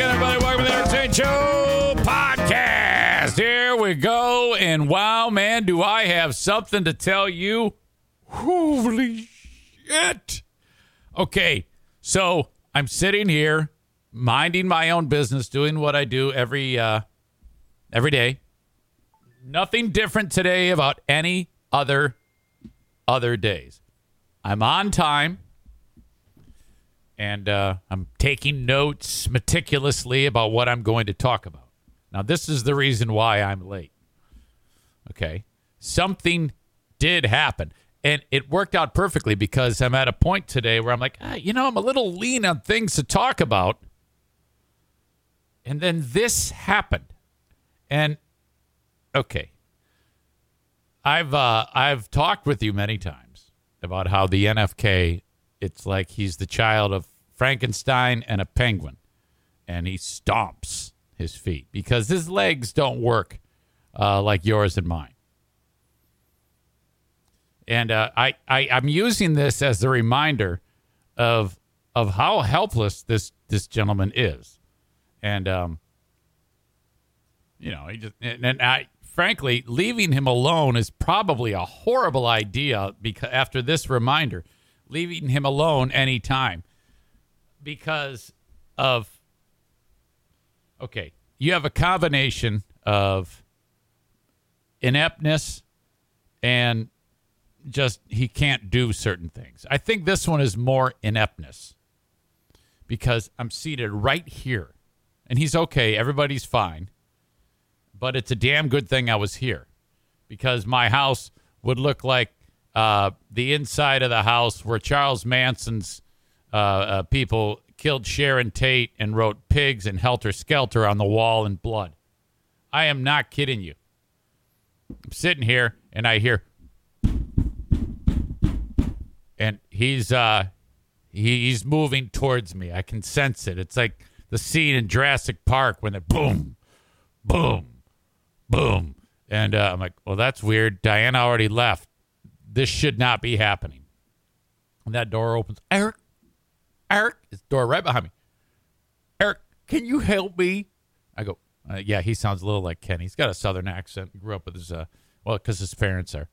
everybody. Welcome to the Eric Zane Show podcast. Here we go. And wow, man, do I have something to tell you. Holy shit. Okay, so I'm sitting here minding my own business, doing what I do every uh, every day. Nothing different today about any other other days. I'm on time and uh, I'm taking notes meticulously about what I'm going to talk about. Now, this is the reason why I'm late. Okay. Something did happen. And it worked out perfectly because I'm at a point today where I'm like, ah, you know, I'm a little lean on things to talk about. And then this happened. And okay. I've uh, I've talked with you many times about how the NFK it's like he's the child of Frankenstein and a penguin, and he stomps his feet because his legs don't work uh, like yours and mine. And uh, I, I I'm using this as a reminder of of how helpless this this gentleman is, and um, you know, he just and, and I frankly leaving him alone is probably a horrible idea because after this reminder leaving him alone anytime because of okay you have a combination of ineptness and just he can't do certain things. I think this one is more ineptness because i'm seated right here and he's okay everybody's fine but it's a damn good thing i was here because my house would look like uh, the inside of the house where Charles Manson's uh, uh, people killed Sharon Tate and wrote pigs and helter skelter on the wall in blood. I am not kidding you. I'm sitting here and I hear, and he's uh, he, he's moving towards me. I can sense it. It's like the scene in Jurassic Park when they boom, boom, boom, and uh, I'm like, well, that's weird. Diana already left this should not be happening. And that door opens. Eric, Eric, it's door right behind me. Eric, can you help me? I go, uh, yeah, he sounds a little like Ken. He's got a southern accent. He grew up with his, uh, well, because his parents are,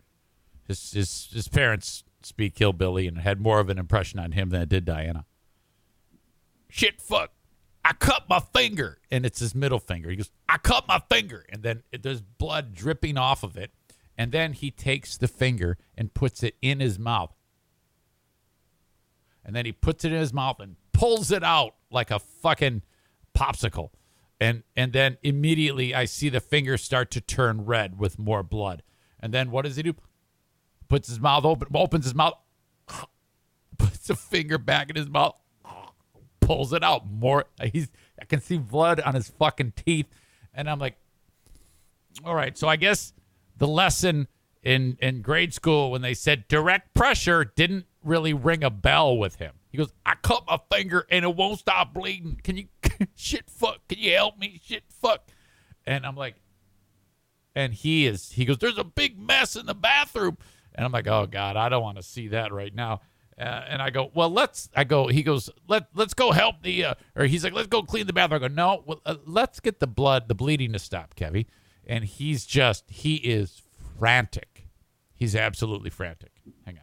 his, his, his parents speak hillbilly and had more of an impression on him than it did Diana. Shit, fuck. I cut my finger. And it's his middle finger. He goes, I cut my finger. And then it, there's blood dripping off of it. And then he takes the finger and puts it in his mouth. And then he puts it in his mouth and pulls it out like a fucking popsicle. And and then immediately I see the finger start to turn red with more blood. And then what does he do? Puts his mouth open, opens his mouth, puts a finger back in his mouth, pulls it out. More he's I can see blood on his fucking teeth. And I'm like, all right, so I guess the lesson in in grade school when they said direct pressure didn't really ring a bell with him. He goes, "I cut my finger and it won't stop bleeding. Can you shit fuck? Can you help me? Shit fuck?" And I'm like, and he is. He goes, "There's a big mess in the bathroom," and I'm like, "Oh God, I don't want to see that right now." Uh, and I go, well, let's. I go. He goes, let let's go help the. Uh, or he's like, let's go clean the bathroom. I go, no, well, uh, let's get the blood, the bleeding to stop, Kevy and he's just he is frantic. He's absolutely frantic. Hang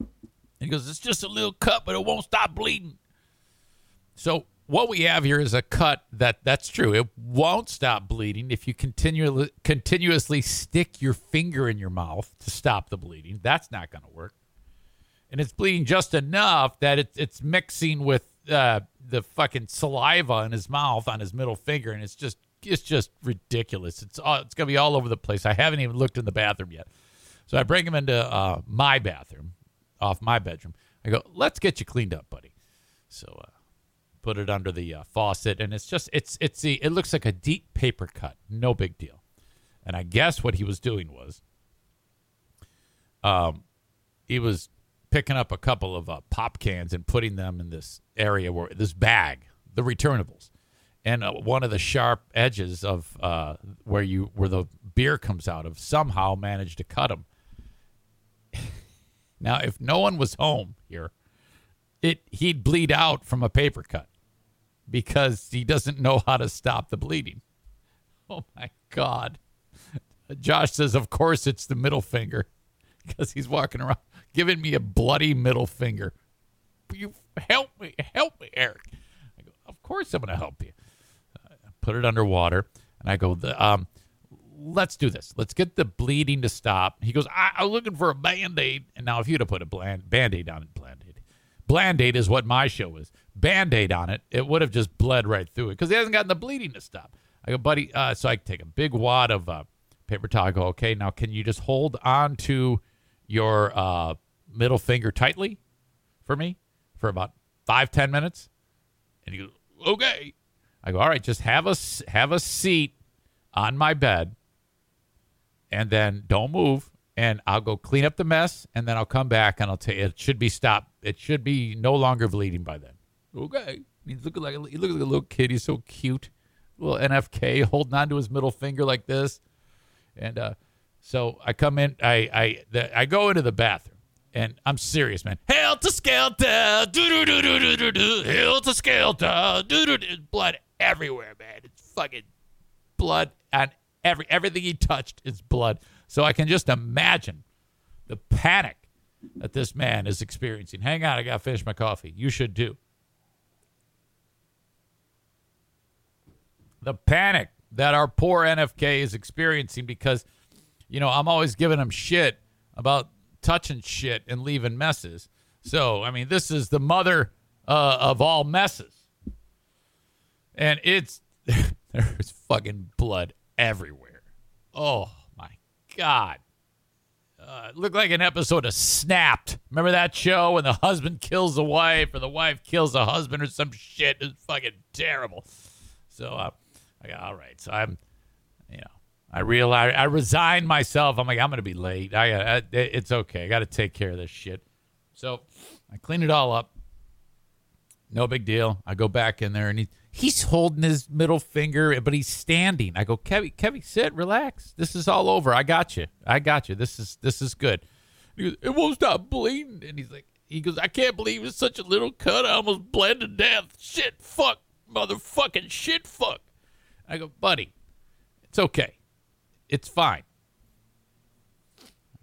on. He goes, "It's just a little cut, but it won't stop bleeding." So what we have here is a cut that that's true. It won't stop bleeding if you continually continuously stick your finger in your mouth to stop the bleeding. That's not going to work. And it's bleeding just enough that it's it's mixing with uh, the fucking saliva in his mouth on his middle finger, and it's just it's just ridiculous. It's all, it's gonna be all over the place. I haven't even looked in the bathroom yet, so I bring him into uh, my bathroom, off my bedroom. I go, let's get you cleaned up, buddy. So uh, put it under the uh, faucet, and it's just it's it's the it looks like a deep paper cut, no big deal. And I guess what he was doing was, um, he was picking up a couple of uh, pop cans and putting them in this area where this bag, the returnables, and uh, one of the sharp edges of uh, where you where the beer comes out of somehow managed to cut them. now, if no one was home here, it he'd bleed out from a paper cut because he doesn't know how to stop the bleeding. Oh my God. Josh says, of course it's the middle finger because he's walking around giving me a bloody middle finger. You help me, help me, Eric. I go, of course I'm going to help you. I put it underwater and I go, the, um, let's do this. Let's get the bleeding to stop. He goes, I, am looking for a band aid. And now, if you'd have put a band aid on it, band aid, bland aid is what my show is. Band aid on it, it would have just bled right through it because he hasn't gotten the bleeding to stop. I go, buddy. Uh, so I take a big wad of uh, paper towel. I go, okay, now can you just hold on to your uh, middle finger tightly for me for about five ten minutes? And he goes, okay. I go, all right, just have a have a seat on my bed and then don't move and I'll go clean up the mess and then I'll come back and I'll tell you it should be stopped. It should be no longer bleeding by then. Okay. He's looking like he looks like a little kid. He's so cute. Little NFK holding on to his middle finger like this. And uh, so I come in, I I the, I go into the bathroom and I'm serious, man. Helter skelter, do do do do do do do. Helter skelter, do do do. Blood everywhere, man. It's fucking blood on Every everything he touched is blood. So I can just imagine the panic that this man is experiencing. Hang on, I got to finish my coffee. You should too. The panic that our poor NFK is experiencing because, you know, I'm always giving him shit about touching shit and leaving messes. So, I mean, this is the mother uh, of all messes. And it's, there's fucking blood everywhere. Oh my god. Uh, it looked like an episode of Snapped. Remember that show when the husband kills the wife or the wife kills the husband or some shit? It's fucking terrible. So uh, I got all right. So I'm, you know, I realize I resign myself. I'm like I'm gonna be late. I, uh, I it's okay. I got to take care of this shit. So I clean it all up. No big deal. I go back in there and he he's holding his middle finger, but he's standing. I go, Kevin, Kevin, sit, relax. This is all over. I got you. I got you. This is this is good. He goes, it won't stop bleeding. And he's like, he goes, I can't believe it's such a little cut. I almost bled to death. Shit, fuck, motherfucking shit, fuck. I go, buddy, it's okay. It's fine.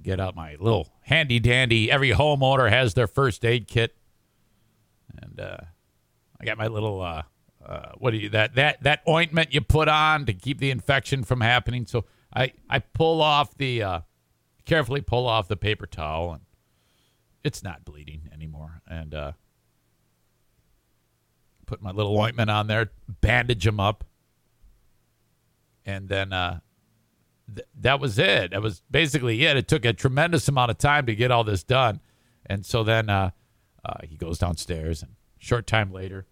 Get out my little handy dandy. Every homeowner has their first aid kit, and uh, I got my little uh, uh, what do you that that that ointment you put on to keep the infection from happening. So I I pull off the uh, carefully pull off the paper towel and it's not bleeding anymore. And uh, put my little ointment on there, bandage him up, and then uh, th- that was it. That was basically it. It took a tremendous amount of time to get all this done, and so then uh, uh, he goes downstairs, and short time later,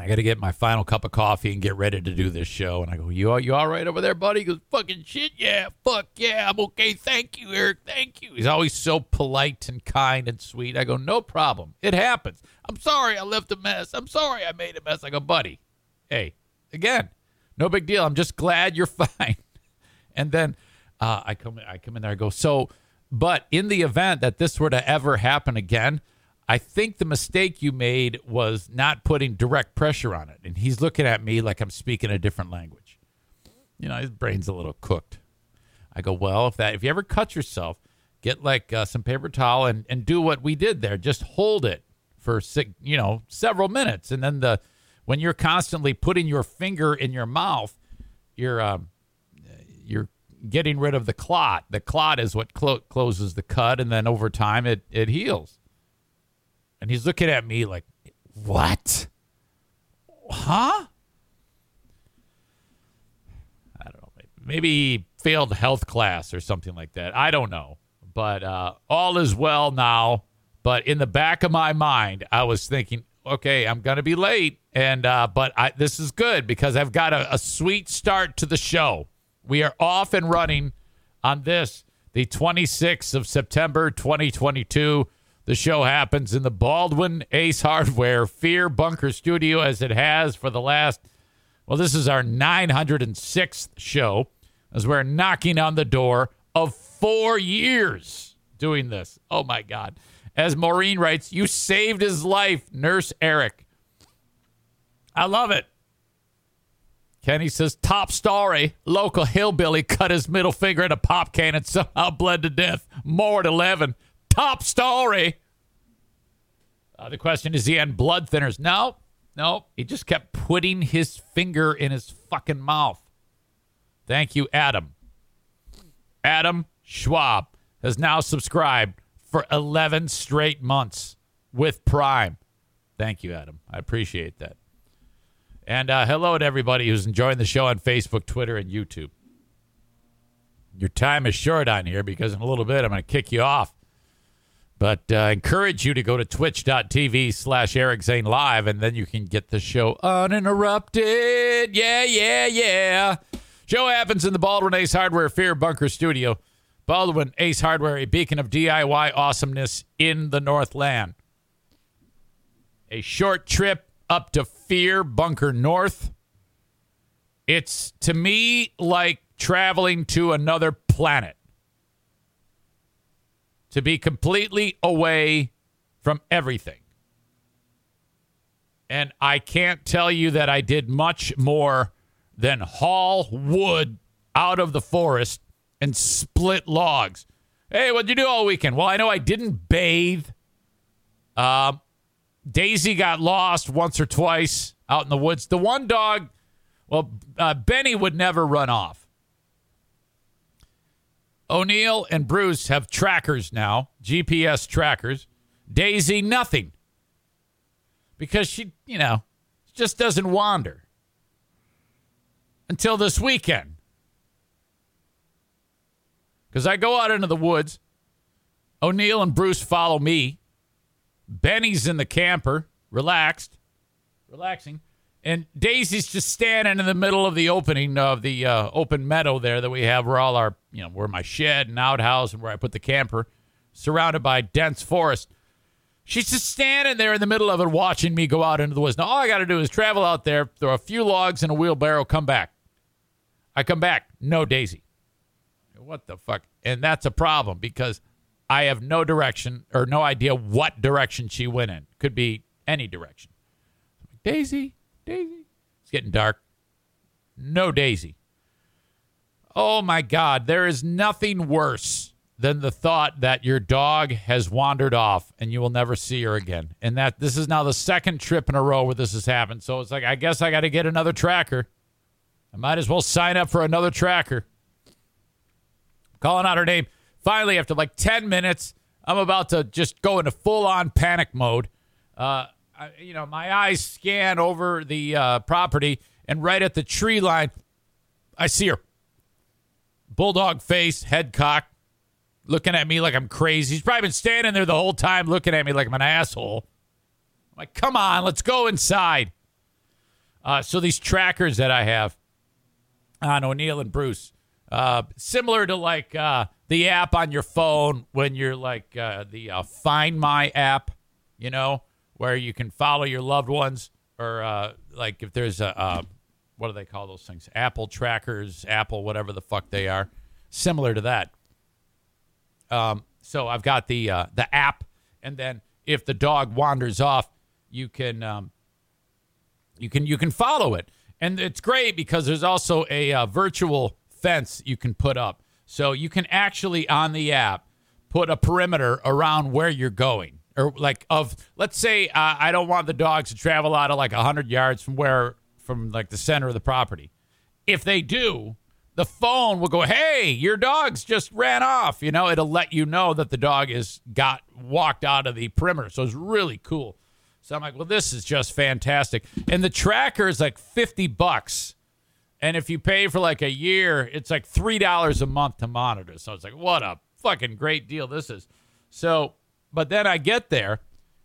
I got to get my final cup of coffee and get ready to do this show. And I go, you, you all right over there, buddy? He goes, fucking shit, yeah, fuck yeah, I'm okay. Thank you, Eric. Thank you. He's always so polite and kind and sweet. I go, no problem. It happens. I'm sorry I left a mess. I'm sorry I made a mess. I go, buddy, hey, again, no big deal. I'm just glad you're fine. And then uh, I come, I come in there. I go, so, but in the event that this were to ever happen again, I think the mistake you made was not putting direct pressure on it. And he's looking at me like I'm speaking a different language. You know, his brain's a little cooked. I go, well, if that if you ever cut yourself, get like uh, some paper towel and and do what we did there. Just hold it for you know several minutes, and then the when you're constantly putting your finger in your mouth, you're um, you're getting rid of the clot. The clot is what clo- closes the cut, and then over time it it heals. And he's looking at me like, what? Huh? I don't know. Maybe he failed health class or something like that. I don't know. But uh, all is well now. But in the back of my mind, I was thinking, okay, I'm to be late. And, uh, but I, this is good because I've got a, a sweet start to the show. We are off and running on this, the 26th of September, 2022. The show happens in the Baldwin Ace Hardware Fear Bunker Studio as it has for the last, well, this is our 906th show as we're knocking on the door of four years. doing this. Oh my God. As Maureen writes, you saved his life, Nurse Eric. I love it. Kenny says, top story. Local hillbilly cut his middle finger in a pop can and somehow bled to death. More at 11. Top story. Uh, the question is, he on blood thinners? No, no. He just kept putting his finger in his fucking mouth. Thank you, Adam. Adam Schwab has now subscribed for 11 straight months with Prime. Thank you, Adam. I appreciate that. And uh, hello to everybody who's enjoying the show on Facebook, Twitter, and YouTube. Your time is short on here because in a little bit I'm going to kick you off. But uh, I encourage you to go to twitch.tv slash Eric Zane Live, and then you can get the show uninterrupted. Yeah, yeah, yeah. Show happens in the Baldwin Ace Hardware Fear Bunker Studio. Baldwin Ace Hardware, a beacon of DIY awesomeness in the Northland. A short trip up to Fear Bunker North. It's to me like traveling to another planet. To be completely away from everything. And I can't tell you that I did much more than haul wood out of the forest and split logs. Hey, what'd you do all weekend? Well, I know I didn't bathe. Um, Daisy got lost once or twice out in the woods. The one dog, well, uh, Benny would never run off. O'Neill and Bruce have trackers now, GPS trackers. Daisy, nothing. Because she, you know, just doesn't wander until this weekend. Because I go out into the woods. O'Neill and Bruce follow me. Benny's in the camper, relaxed, relaxing. And Daisy's just standing in the middle of the opening of the uh, open meadow there that we have where all our, you know, where my shed and outhouse and where I put the camper, surrounded by dense forest. She's just standing there in the middle of it watching me go out into the woods. Now, all I got to do is travel out there, throw a few logs in a wheelbarrow, come back. I come back, no Daisy. What the fuck? And that's a problem because I have no direction or no idea what direction she went in. Could be any direction. Daisy, Daisy. It's getting dark. No Daisy. Oh my God, there is nothing worse than the thought that your dog has wandered off and you will never see her again. And that this is now the second trip in a row where this has happened. So it's like, I guess I got to get another tracker. I might as well sign up for another tracker. Calling out her name. Finally, after like 10 minutes, I'm about to just go into full on panic mode. Uh, I, you know, my eyes scan over the uh, property, and right at the tree line, I see her. Bulldog face, head cock, looking at me like I'm crazy. He's probably been standing there the whole time looking at me like I'm an asshole. I'm like, come on, let's go inside. Uh, so these trackers that I have on O'Neill and Bruce, uh, similar to like uh, the app on your phone when you're like uh, the uh, Find My app, you know, where you can follow your loved ones, or uh, like if there's a what do they call those things? Apple trackers, Apple, whatever the fuck they are, similar to that. Um, so I've got the uh, the app, and then if the dog wanders off, you can um, you can you can follow it, and it's great because there's also a uh, virtual fence you can put up. So you can actually on the app put a perimeter around where you're going. Or like of let's say uh, I don't want the dogs to travel out of like 100 yards from where from like the center of the property. If they do, the phone will go, "Hey, your dog's just ran off." You know, it'll let you know that the dog is got walked out of the perimeter. So it's really cool. So I'm like, "Well, this is just fantastic." And the tracker is like 50 bucks and if you pay for like a year, it's like $3 a month to monitor. So it's like, what a fucking great deal this is. So, but then I get there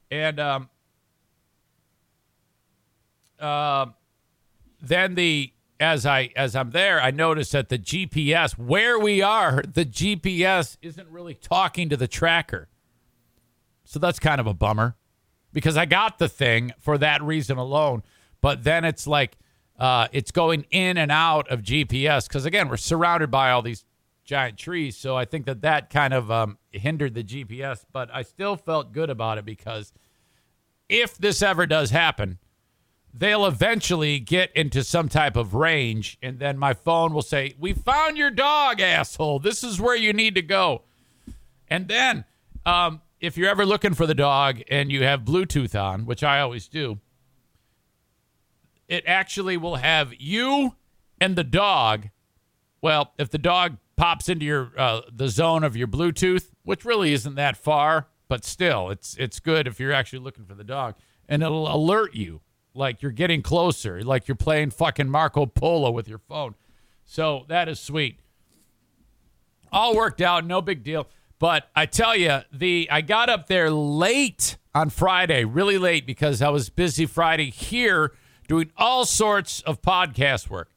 and um, uh, then the as I as I'm there, I notice that the GPS where we are, the GPS isn't really talking to the tracker. So that's kind of a bummer because I got the thing for that reason alone. But then it's like uh, it's going in and out of GPS because again, we're surrounded by all these giant trees. So I think that that kind of um, hindered the GPS, but I still felt good about it because if this ever does happen, they'll eventually get into some type of range, and then my phone will say, We found your dog, asshole. This is where you need to go. And then, um, if you're ever looking for the dog and you have Bluetooth on, which I always do, it actually will have you and the dog. Well, if the dog pops into your uh, the zone of your Bluetooth, which really isn't that far, but still, it's it's good if you're actually looking for the dog, and it'll alert you like you're getting closer, like you're playing fucking Marco Polo with your phone. So that is sweet. All worked out, no big deal. But I tell you, the I got up there late on Friday, really late because I was busy Friday here doing all sorts of podcast work.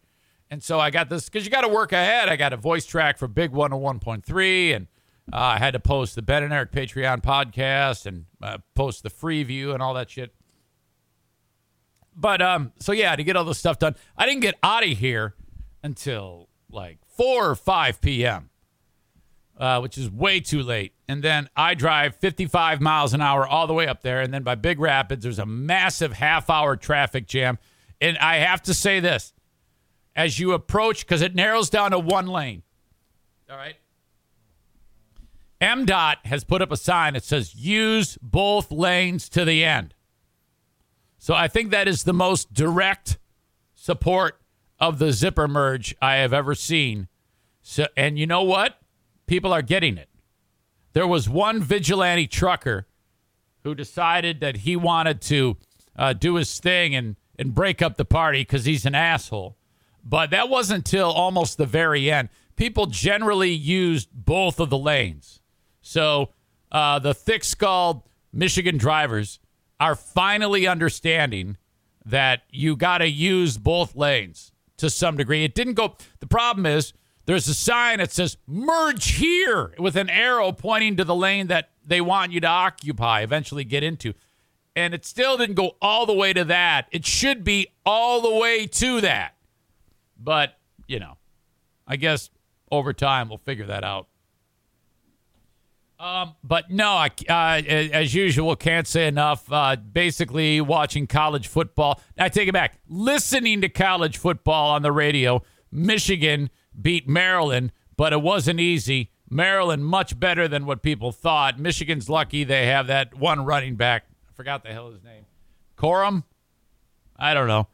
And so I got this because you got to work ahead. I got a voice track for Big 101.3 and uh, I had to post the Ben and Eric Patreon podcast and uh, post the free view and all that shit. But um, so yeah, to get all this stuff done, I didn't get out of here until like four or five p.m., uh, which is way too late. And then I drive 55 miles an hour all the way up there, and then by Big Rapids, there's a massive half-hour traffic jam. And I have to say this: as you approach, because it narrows down to one lane. All right. MDOT has put up a sign that says use both lanes to the end. So I think that is the most direct support of the zipper merge I have ever seen. So, and you know what? People are getting it. There was one vigilante trucker who decided that he wanted to uh, do his thing and, and break up the party because he's an asshole. But that wasn't until almost the very end. People generally used both of the lanes. So uh, the thick skulled Michigan drivers are finally understanding that you got to use both lanes to some degree. It didn't go. The problem is there's a sign that says merge here with an arrow pointing to the lane that they want you to occupy, eventually get into. And it still didn't go all the way to that. It should be all the way to that. But, you know, I guess over time we'll figure that out. Um, but no, I, uh, as usual, can't say enough. Uh, basically, watching college football. I take it back. Listening to college football on the radio. Michigan beat Maryland, but it wasn't easy. Maryland much better than what people thought. Michigan's lucky they have that one running back. I forgot the hell his name. Corum? I don't know.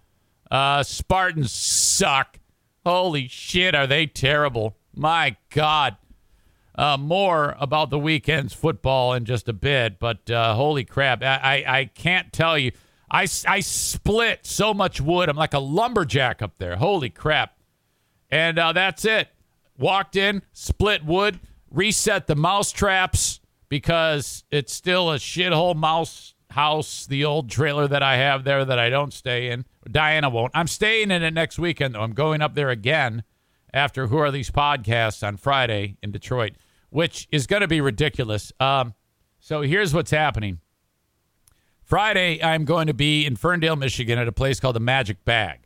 Uh, Spartans suck. Holy shit, are they terrible? My God. Uh, more about the weekend's football in just a bit, but uh, holy crap, I, I, I can't tell you. I, I split so much wood. I'm like a lumberjack up there. Holy crap. And uh, that's it. Walked in, split wood, reset the mouse traps because it's still a shithole mouse house, the old trailer that I have there that I don't stay in. Diana won't. I'm staying in it next weekend, though. I'm going up there again after Who Are These Podcasts on Friday in Detroit, which is going to be ridiculous. Um, so here's what's happening. Friday, I'm going to be in Ferndale, Michigan, at a place called the Magic Bag,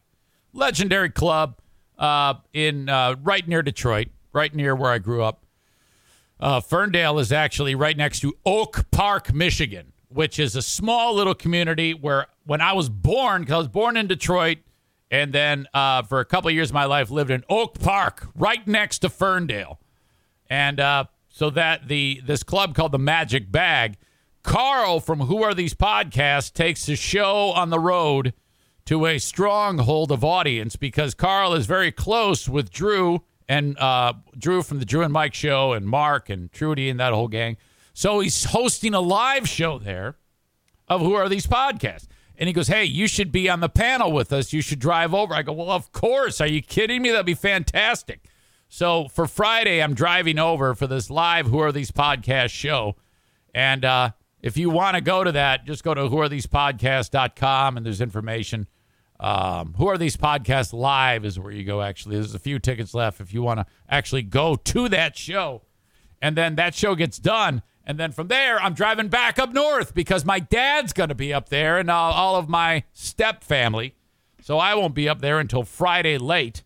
legendary club uh, in uh, right near Detroit, right near where I grew up. Uh, Ferndale is actually right next to Oak Park, Michigan, which is a small little community where when I was born, because I was born in Detroit, and then uh, for a couple of years of my life lived in Oak Park, right next to Ferndale, and uh, so that the this club called the Magic Bag. Carl from Who Are These Podcasts takes the show on the road to a stronghold of audience because Carl is very close with Drew and uh, Drew from the Drew and Mike show and Mark and Trudy and that whole gang. So he's hosting a live show there of Who Are These Podcasts. And he goes, Hey, you should be on the panel with us. You should drive over. I go, Well, of course. Are you kidding me? That'd be fantastic. So for Friday, I'm driving over for this live Who Are These Podcasts show. And uh, if you want to go to that, just go to whoarethesepodcasts.com and there's information. Um, Who Are These Podcasts Live is where you go, actually. There's a few tickets left if you want to actually go to that show. And then that show gets done. And then from there, I'm driving back up north because my dad's going to be up there and uh, all of my step family. So I won't be up there until Friday late.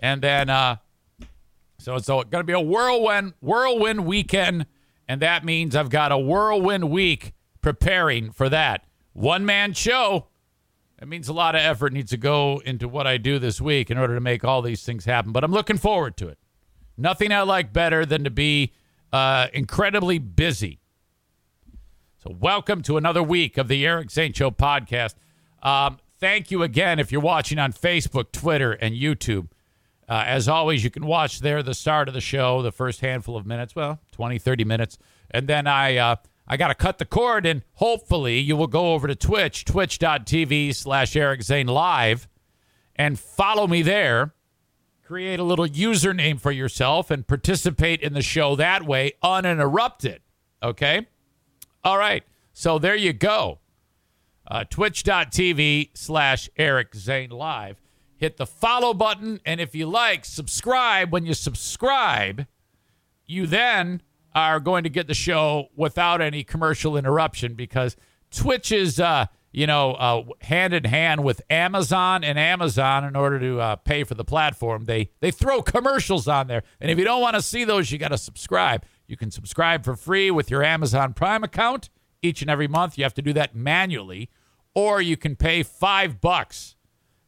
And then uh, So it's going to be a whirlwind whirlwind weekend, and that means I've got a whirlwind week preparing for that one man show. That means a lot of effort needs to go into what I do this week in order to make all these things happen. But I'm looking forward to it. Nothing I like better than to be uh, incredibly busy. So, welcome to another week of the Eric Zane Show podcast. Um, thank you again if you're watching on Facebook, Twitter, and YouTube. Uh, as always, you can watch there the start of the show, the first handful of minutes, well, 20, 30 minutes. And then I uh, I got to cut the cord, and hopefully you will go over to Twitch, twitch.tv slash Eric Zane Live, and follow me there. Create a little username for yourself and participate in the show that way uninterrupted. Okay? All right. So there you go. Uh, Twitch.tv slash Eric Zane Live. Hit the follow button. And if you like, subscribe. When you subscribe, you then are going to get the show without any commercial interruption because Twitch is, uh, you know, uh, hand in hand with Amazon and Amazon in order to uh, pay for the platform. They they throw commercials on there, and if you don't want to see those, you got to subscribe. You can subscribe for free with your Amazon Prime account each and every month. You have to do that manually, or you can pay five bucks,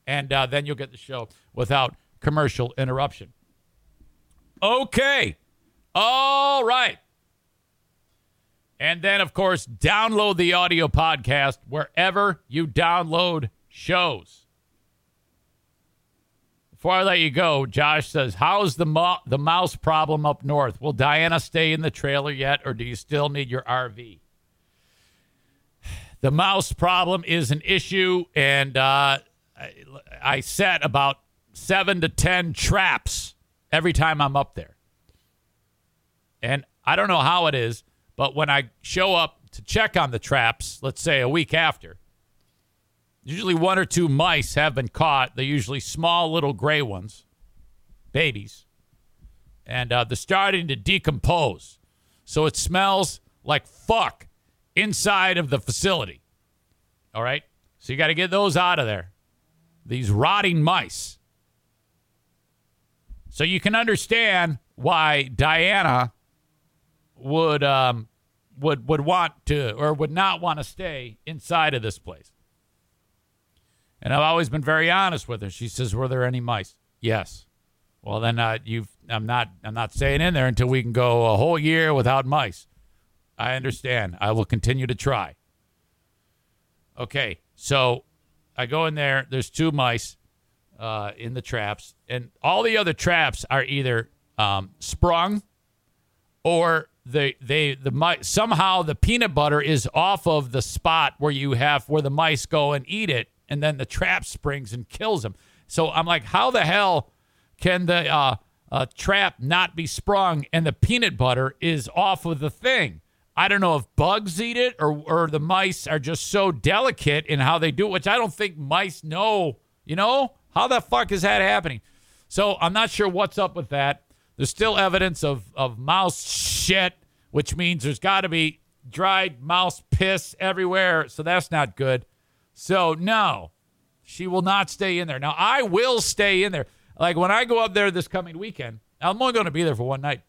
and uh, then you'll get the show without commercial interruption. Okay. All right. And then, of course, download the audio podcast wherever you download shows. Before I let you go, Josh says, "How's the mo- the mouse problem up north? Will Diana stay in the trailer yet, or do you still need your RV?" The mouse problem is an issue, and uh, I, I set about seven to ten traps every time I'm up there. And I don't know how it is, but when I show up to check on the traps, let's say a week after, usually one or two mice have been caught. They're usually small little gray ones, babies. And uh, they're starting to decompose. So it smells like fuck inside of the facility. All right? So you got to get those out of there. These rotting mice. So you can understand why Diana would um, would would want to or would not want to stay inside of this place. And I've always been very honest with her. She says, "Were there any mice?" Yes. Well, then uh, you've. I'm not. I'm not staying in there until we can go a whole year without mice. I understand. I will continue to try. Okay, so I go in there. There's two mice uh, in the traps, and all the other traps are either um, sprung or they they the mice somehow the peanut butter is off of the spot where you have where the mice go and eat it, and then the trap springs and kills them. So I'm like, how the hell can the uh, uh, trap not be sprung and the peanut butter is off of the thing? I don't know if bugs eat it or or the mice are just so delicate in how they do it, which I don't think mice know. You know how the fuck is that happening? So I'm not sure what's up with that. There's still evidence of, of mouse shit, which means there's got to be dried mouse piss everywhere. So that's not good. So, no, she will not stay in there. Now, I will stay in there. Like when I go up there this coming weekend, I'm only going to be there for one night.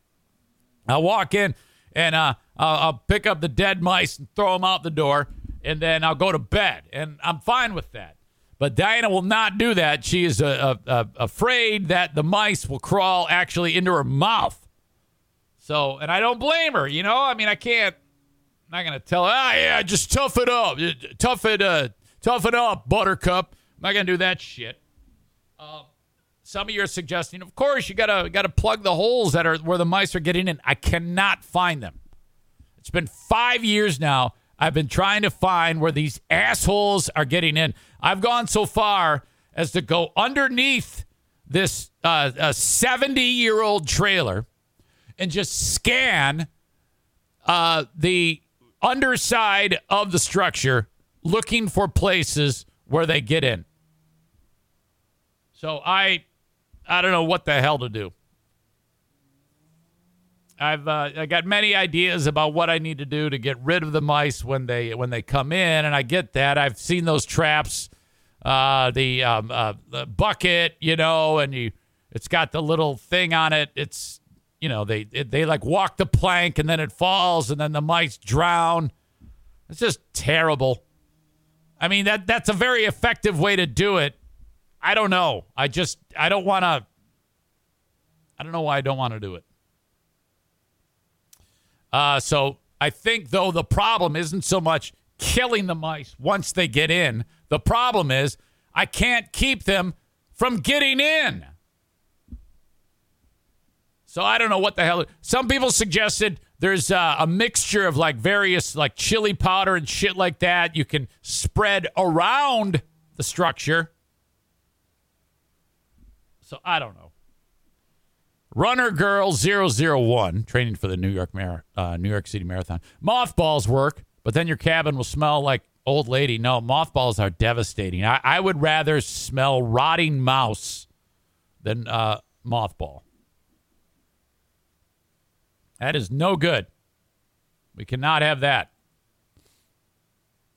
I'll walk in and uh, I'll, I'll pick up the dead mice and throw them out the door, and then I'll go to bed. And I'm fine with that. But Diana will not do that. She is uh, uh, afraid that the mice will crawl actually into her mouth. So, and I don't blame her. You know, I mean, I can't. I'm not gonna tell her. Ah, yeah, just tough it up, tough it, uh, tough it up, Buttercup. I'm not gonna do that shit. Uh, some of you are suggesting, of course, you gotta gotta plug the holes that are where the mice are getting in. I cannot find them. It's been five years now. I've been trying to find where these assholes are getting in. I've gone so far as to go underneath this 70 uh, year old trailer and just scan uh, the underside of the structure looking for places where they get in. So I I don't know what the hell to do. I've uh, I got many ideas about what I need to do to get rid of the mice when they when they come in, and I get that. I've seen those traps, uh, the, um, uh, the bucket, you know, and you It's got the little thing on it. It's you know they it, they like walk the plank and then it falls and then the mice drown. It's just terrible. I mean that that's a very effective way to do it. I don't know. I just I don't want to. I don't know why I don't want to do it. Uh, so I think though the problem isn't so much killing the mice once they get in. The problem is I can't keep them from getting in. So I don't know what the hell. Some people suggested there's uh, a mixture of like various like chili powder and shit like that you can spread around the structure. So I don't know. Runner Girl 001, training for the New York Mar- uh, New York City Marathon. Mothballs work, but then your cabin will smell like old lady. No, mothballs are devastating. I, I would rather smell rotting mouse than uh, mothball. That is no good. We cannot have that.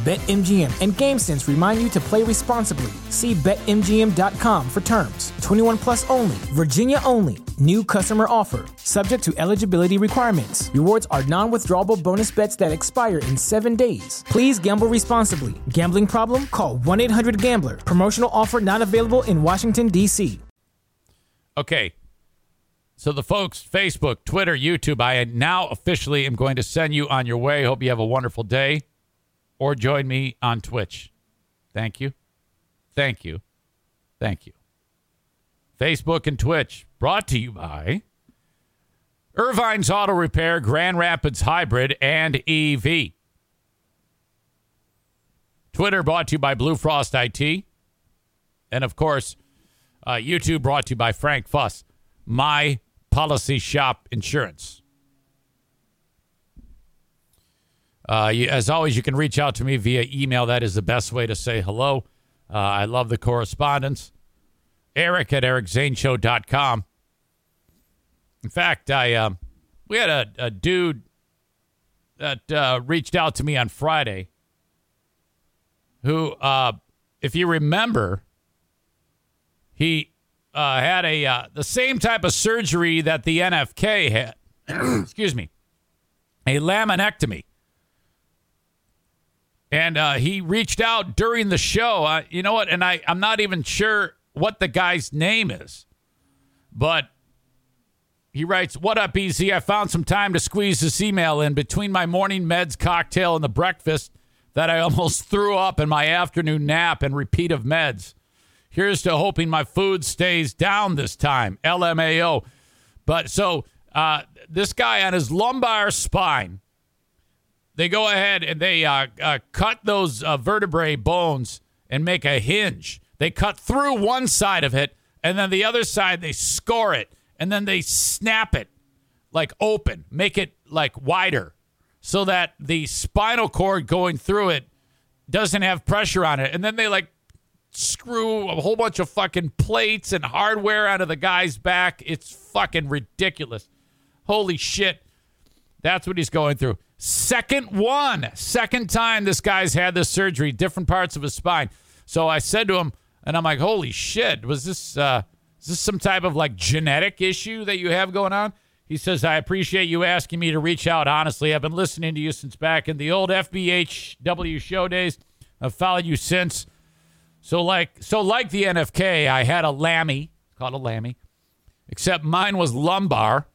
BetMGM and GameSense remind you to play responsibly. See BetMGM.com for terms. 21 plus only, Virginia only. New customer offer, subject to eligibility requirements. Rewards are non withdrawable bonus bets that expire in seven days. Please gamble responsibly. Gambling problem? Call 1 800 Gambler. Promotional offer not available in Washington, D.C. Okay. So the folks, Facebook, Twitter, YouTube, I now officially am going to send you on your way. Hope you have a wonderful day. Or join me on Twitch. Thank you. Thank you. Thank you. Facebook and Twitch brought to you by Ervine's Auto Repair, Grand Rapids Hybrid, and EV. Twitter brought to you by Blue Frost IT. And of course, uh, YouTube brought to you by Frank Fuss, My Policy Shop Insurance. Uh, you, as always, you can reach out to me via email. That is the best way to say hello. Uh, I love the correspondence. Eric at ericzaneshow.com. In fact, I um, we had a, a dude that uh, reached out to me on Friday who, uh, if you remember, he uh, had a uh, the same type of surgery that the NFK had. Excuse me, a laminectomy. And uh, he reached out during the show. Uh, you know what? And I, I'm not even sure what the guy's name is, but he writes, What up, EZ? I found some time to squeeze this email in between my morning meds cocktail and the breakfast that I almost threw up in my afternoon nap and repeat of meds. Here's to hoping my food stays down this time. LMAO. But so uh, this guy on his lumbar spine, they go ahead and they uh, uh, cut those uh, vertebrae bones and make a hinge. They cut through one side of it, and then the other side they score it, and then they snap it like open, make it like wider, so that the spinal cord going through it doesn't have pressure on it. And then they like screw a whole bunch of fucking plates and hardware out of the guy's back. It's fucking ridiculous. Holy shit. That's what he's going through. Second one, second time this guy's had this surgery, different parts of his spine. So I said to him, and I'm like, holy shit, was this uh, is this some type of like genetic issue that you have going on? He says, I appreciate you asking me to reach out. Honestly, I've been listening to you since back in the old FBHW show days. I've followed you since. So like so like the NFK, I had a lammy, called a lammy, except mine was lumbar.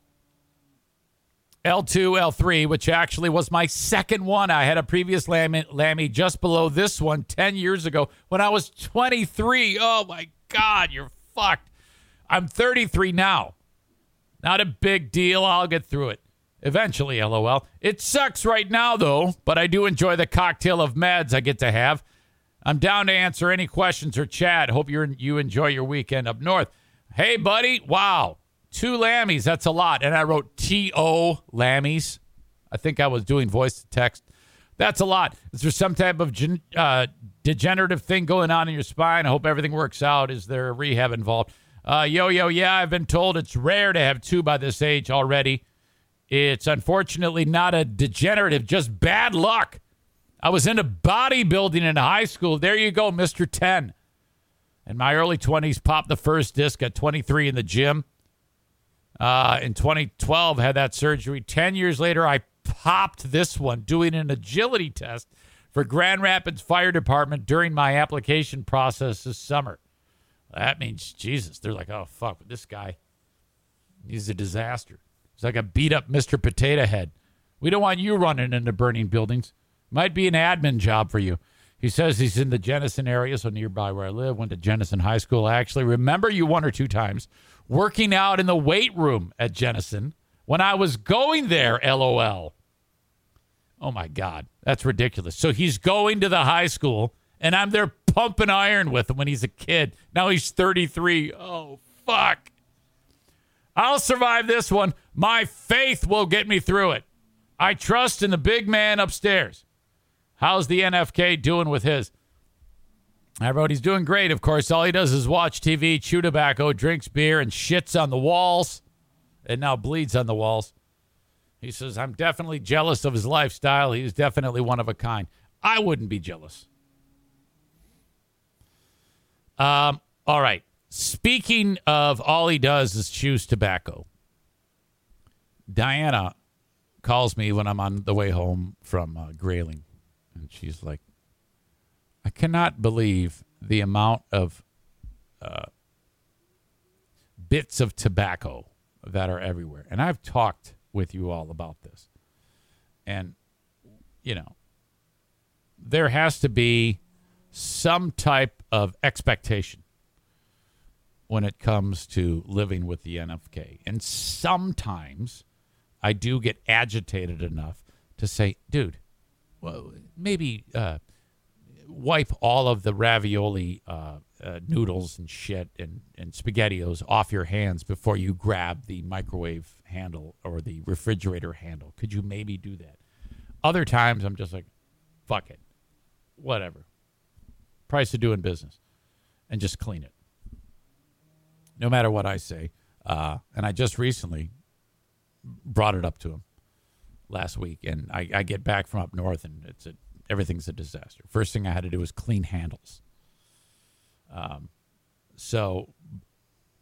L2, L3, which actually was my second one. I had a previous lammy, lammy just below this one 10 years ago when I was 23. Oh my God, you're fucked. I'm 33 now. Not a big deal. I'll get through it. Eventually, lol. It sucks right now, though, but I do enjoy the cocktail of meds I get to have. I'm down to answer any questions or chat. Hope you you enjoy your weekend up north. Hey, buddy. Wow. Two Lammies. That's a lot. And I wrote T-O Lammies. I think I was doing voice to text. That's a lot. Is there some type of gen, uh, degenerative thing going on in your spine? I hope everything works out. Is there a rehab involved? Uh, yo, yo, yeah, I've been told it's rare to have two by this age already. It's unfortunately not a degenerative, just bad luck. I was into bodybuilding in high school. There you go, Mr. 10. In my early 20s, popped the first disc at 23 in the gym. Uh, in 2012, had that surgery. 10 years later, I popped this one doing an agility test for Grand Rapids Fire Department during my application process this summer. That means Jesus. They're like, oh fuck, this guy, he's a disaster. He's like a beat up Mr. Potato Head. We don't want you running into burning buildings. Might be an admin job for you. He says he's in the Jenison area, so nearby where I live. Went to Jenison High School. I actually remember you one or two times working out in the weight room at Jenison when I was going there. LOL. Oh my God, that's ridiculous. So he's going to the high school, and I'm there pumping iron with him when he's a kid. Now he's 33. Oh, fuck. I'll survive this one. My faith will get me through it. I trust in the big man upstairs. How's the NFK doing with his? He's doing great. Of course, all he does is watch TV, chew tobacco, drinks beer, and shits on the walls, and now bleeds on the walls. He says, I'm definitely jealous of his lifestyle. He's definitely one of a kind. I wouldn't be jealous. Um, all right. Speaking of all he does is choose tobacco, Diana calls me when I'm on the way home from uh, Grayling, and she's like, I cannot believe the amount of uh, bits of tobacco that are everywhere. And I've talked with you all about this. And, you know, there has to be some type of expectation when it comes to living with the NFK. And sometimes I do get agitated enough to say, dude, well, maybe uh, wipe all of the ravioli uh, uh, noodles and shit and, and spaghettios off your hands before you grab the microwave handle or the refrigerator handle. Could you maybe do that? Other times I'm just like, fuck it. Whatever price of doing business and just clean it. No matter what I say. Uh, and I just recently brought it up to him last week. And I, I get back from up north and it's a, everything's a disaster. First thing I had to do was clean handles. Um, so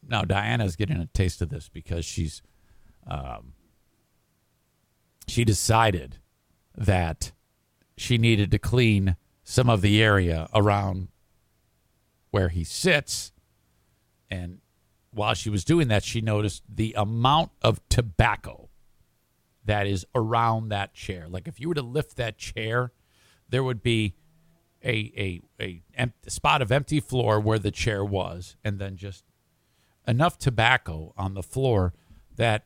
now Diana's getting a taste of this because she's um, she decided that she needed to clean some of the area around where he sits. And while she was doing that, she noticed the amount of tobacco that is around that chair. Like if you were to lift that chair, there would be a a a, spot of empty floor where the chair was, and then just enough tobacco on the floor that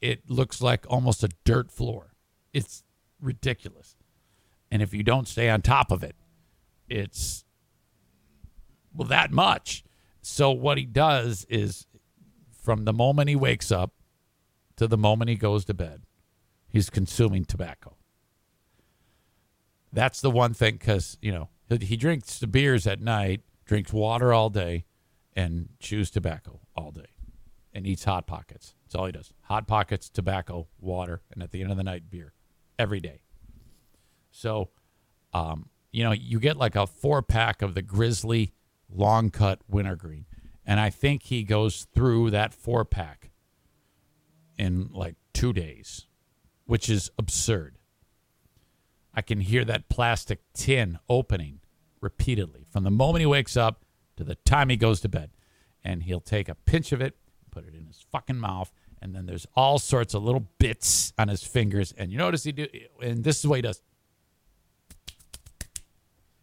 it looks like almost a dirt floor. It's ridiculous. And if you don't stay on top of it, it's well that much. So what he does is from the moment he wakes up to the moment he goes to bed, he's consuming tobacco. That's the one thing because, you know, he drinks the beers at night, drinks water all day, and chews tobacco all day and eats Hot Pockets. That's all he does. Hot Pockets, tobacco, water, and at the end of the night, beer every day. So, um, you know, you get like a four pack of the Grizzly long cut wintergreen. And I think he goes through that four pack in like two days, which is absurd. I can hear that plastic tin opening repeatedly from the moment he wakes up to the time he goes to bed. And he'll take a pinch of it, put it in his fucking mouth, and then there's all sorts of little bits on his fingers. And you notice he do, and this is what he does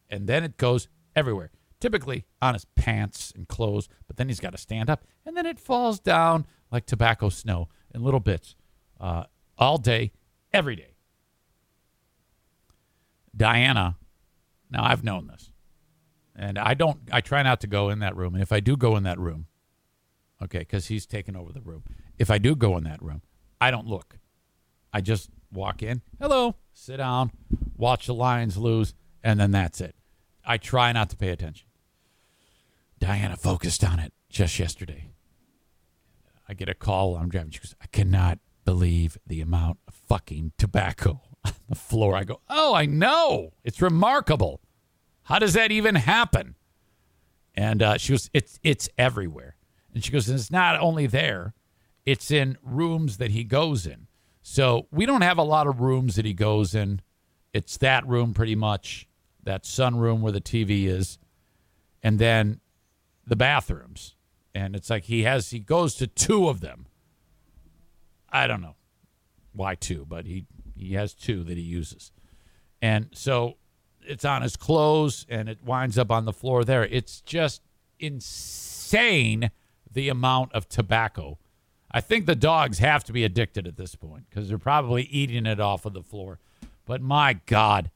and then it goes everywhere. Typically on his pants and clothes, but then he's got to stand up, and then it falls down like tobacco snow in little bits uh, all day, every day. Diana, now I've known this, and I don't, I try not to go in that room. And if I do go in that room, okay, because he's taken over the room, if I do go in that room, I don't look. I just walk in, hello, sit down, watch the Lions lose, and then that's it. I try not to pay attention. Diana focused on it just yesterday. I get a call I'm driving. She goes, I cannot believe the amount of fucking tobacco the floor. I go, Oh, I know. It's remarkable. How does that even happen? And uh, she goes, It's it's everywhere. And she goes, and it's not only there, it's in rooms that he goes in. So we don't have a lot of rooms that he goes in. It's that room pretty much, that sunroom where the TV is, and then the bathrooms. And it's like he has he goes to two of them. I don't know why two, but he he has two that he uses. And so it's on his clothes and it winds up on the floor there. It's just insane the amount of tobacco. I think the dogs have to be addicted at this point because they're probably eating it off of the floor. But my God.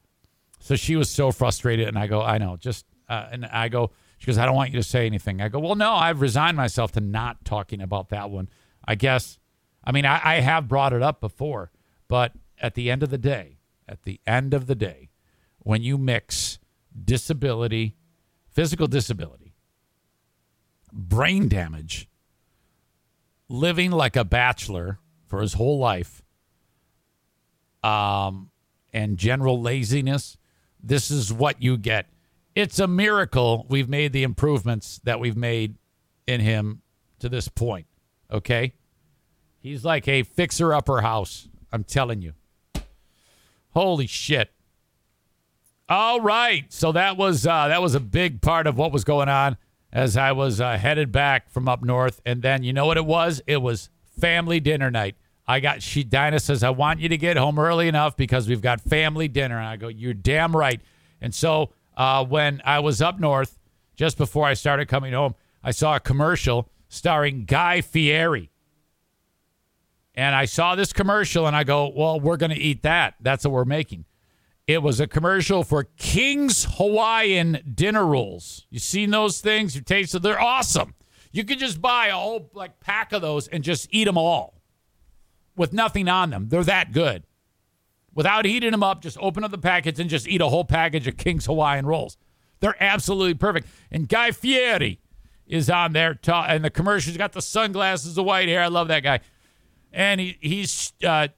So she was so frustrated. And I go, I know, just, uh, and I go, she goes, I don't want you to say anything. I go, well, no, I've resigned myself to not talking about that one. I guess, I mean, I, I have brought it up before, but at the end of the day, at the end of the day, when you mix disability, physical disability, brain damage, living like a bachelor for his whole life, um, and general laziness, this is what you get it's a miracle we've made the improvements that we've made in him to this point. Okay? He's like a fixer upper house. I'm telling you. Holy shit. All right. So that was uh, that was a big part of what was going on as I was uh, headed back from up north. And then you know what it was? It was family dinner night. I got she Diana says, I want you to get home early enough because we've got family dinner. And I go, You're damn right. And so uh, when I was up north, just before I started coming home, I saw a commercial starring Guy Fieri. And I saw this commercial and I go, well, we're going to eat that. That's what we're making. It was a commercial for King's Hawaiian dinner rolls. You seen those things? You tasted? They're awesome. You could just buy a whole like pack of those and just eat them all with nothing on them. They're that good without heating them up, just open up the packets and just eat a whole package of King's Hawaiian rolls. They're absolutely perfect. And Guy Fieri is on there, ta- and the commercial's got the sunglasses, the white hair. I love that guy. And he, he's uh,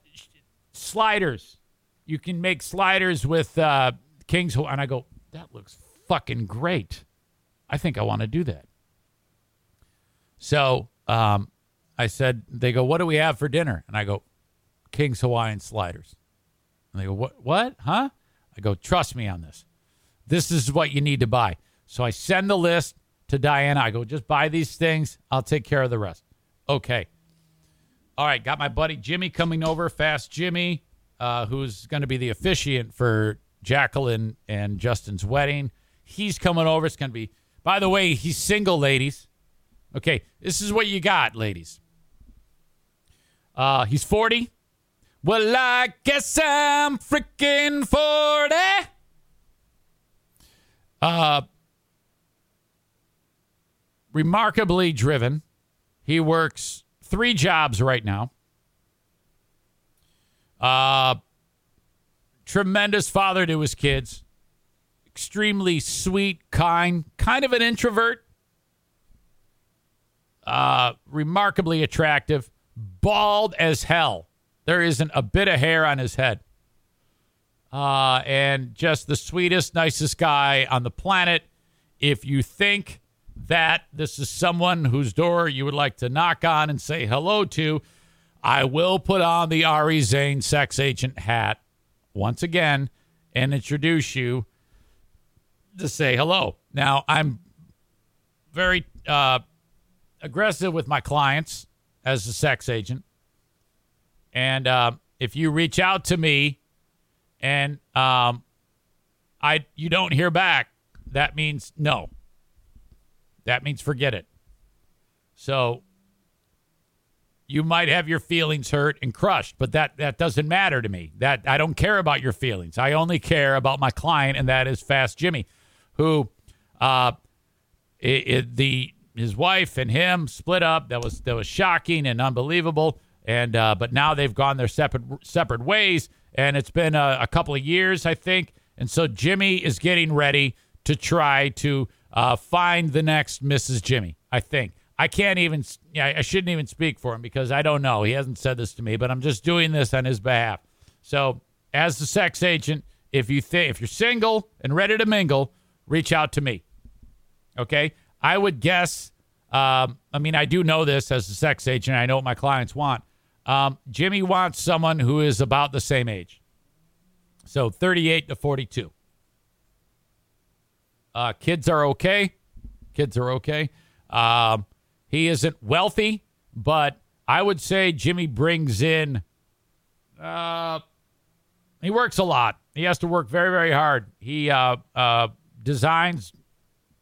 sliders. You can make sliders with uh, King's. And I go, that looks fucking great. I think I want to do that. So um, I said, they go, what do we have for dinner? And I go, King's Hawaiian sliders. And they go, what? What? Huh? I go, trust me on this. This is what you need to buy. So I send the list to Diana. I go, just buy these things. I'll take care of the rest. Okay. All right. Got my buddy Jimmy coming over, Fast Jimmy, uh, who's going to be the officiant for Jacqueline and Justin's wedding. He's coming over. It's going to be, by the way, he's single, ladies. Okay. This is what you got, ladies. Uh, he's 40. Well, I guess I'm freaking 40. Uh, remarkably driven. He works three jobs right now. Uh, tremendous father to his kids. Extremely sweet, kind, kind of an introvert. Uh, remarkably attractive. Bald as hell. There isn't a bit of hair on his head. Uh, and just the sweetest, nicest guy on the planet. If you think that this is someone whose door you would like to knock on and say hello to, I will put on the Eric Zane sex agent hat once again and introduce you to say hello. Now, I'm very uh, aggressive with my clients as a sex agent. And uh, if you reach out to me and um, I you don't hear back, that means no. That means forget it. So you might have your feelings hurt and crushed, but that that doesn't matter to me. That I don't care about your feelings. I only care about my client, and that is Fast Jimmy, who, uh, it, it, the his wife and him split up. That was that was shocking and unbelievable. And uh, but now they've gone their separate separate ways, and it's been a, a couple of years, I think. And so Jimmy is getting ready to try to uh, find the next Mrs. Jimmy. I think. I can't even. Yeah, I shouldn't even speak for him because I don't know. He hasn't said this to me, but I'm just doing this on his behalf. So, as the sex agent, if you think if you're single and ready to mingle, reach out to me. Okay, I would guess. Um, I mean, I do know this as a sex agent. I know what my clients want. Um, Jimmy wants someone who is about the same age. So 38 to 42. Uh, kids are okay. Kids are okay. Um, he isn't wealthy, but I would say Jimmy brings in. Uh, he works a lot. He has to work very, very hard. He uh, uh, designs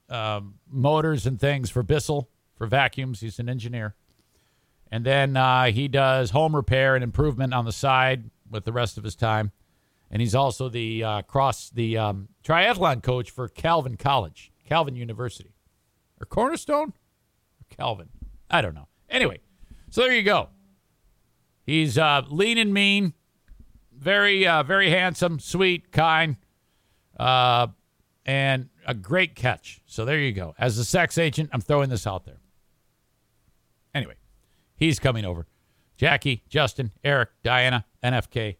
um, motors and things for Bissell for vacuums. He's an engineer, and then uh, he does home repair and improvement on the side with the rest of his time. And he's also the uh, cross the um, triathlon coach for Calvin College, Calvin University, or Cornerstone. or Calvin. I don't know. Anyway, so there you go. He's uh, lean and mean, very, uh, very handsome, sweet, kind, uh, and a great catch. So there you go. As a sex agent, I'm throwing this out there. Anyway, he's coming over. Jackie, Justin, Eric, Diana, NFK.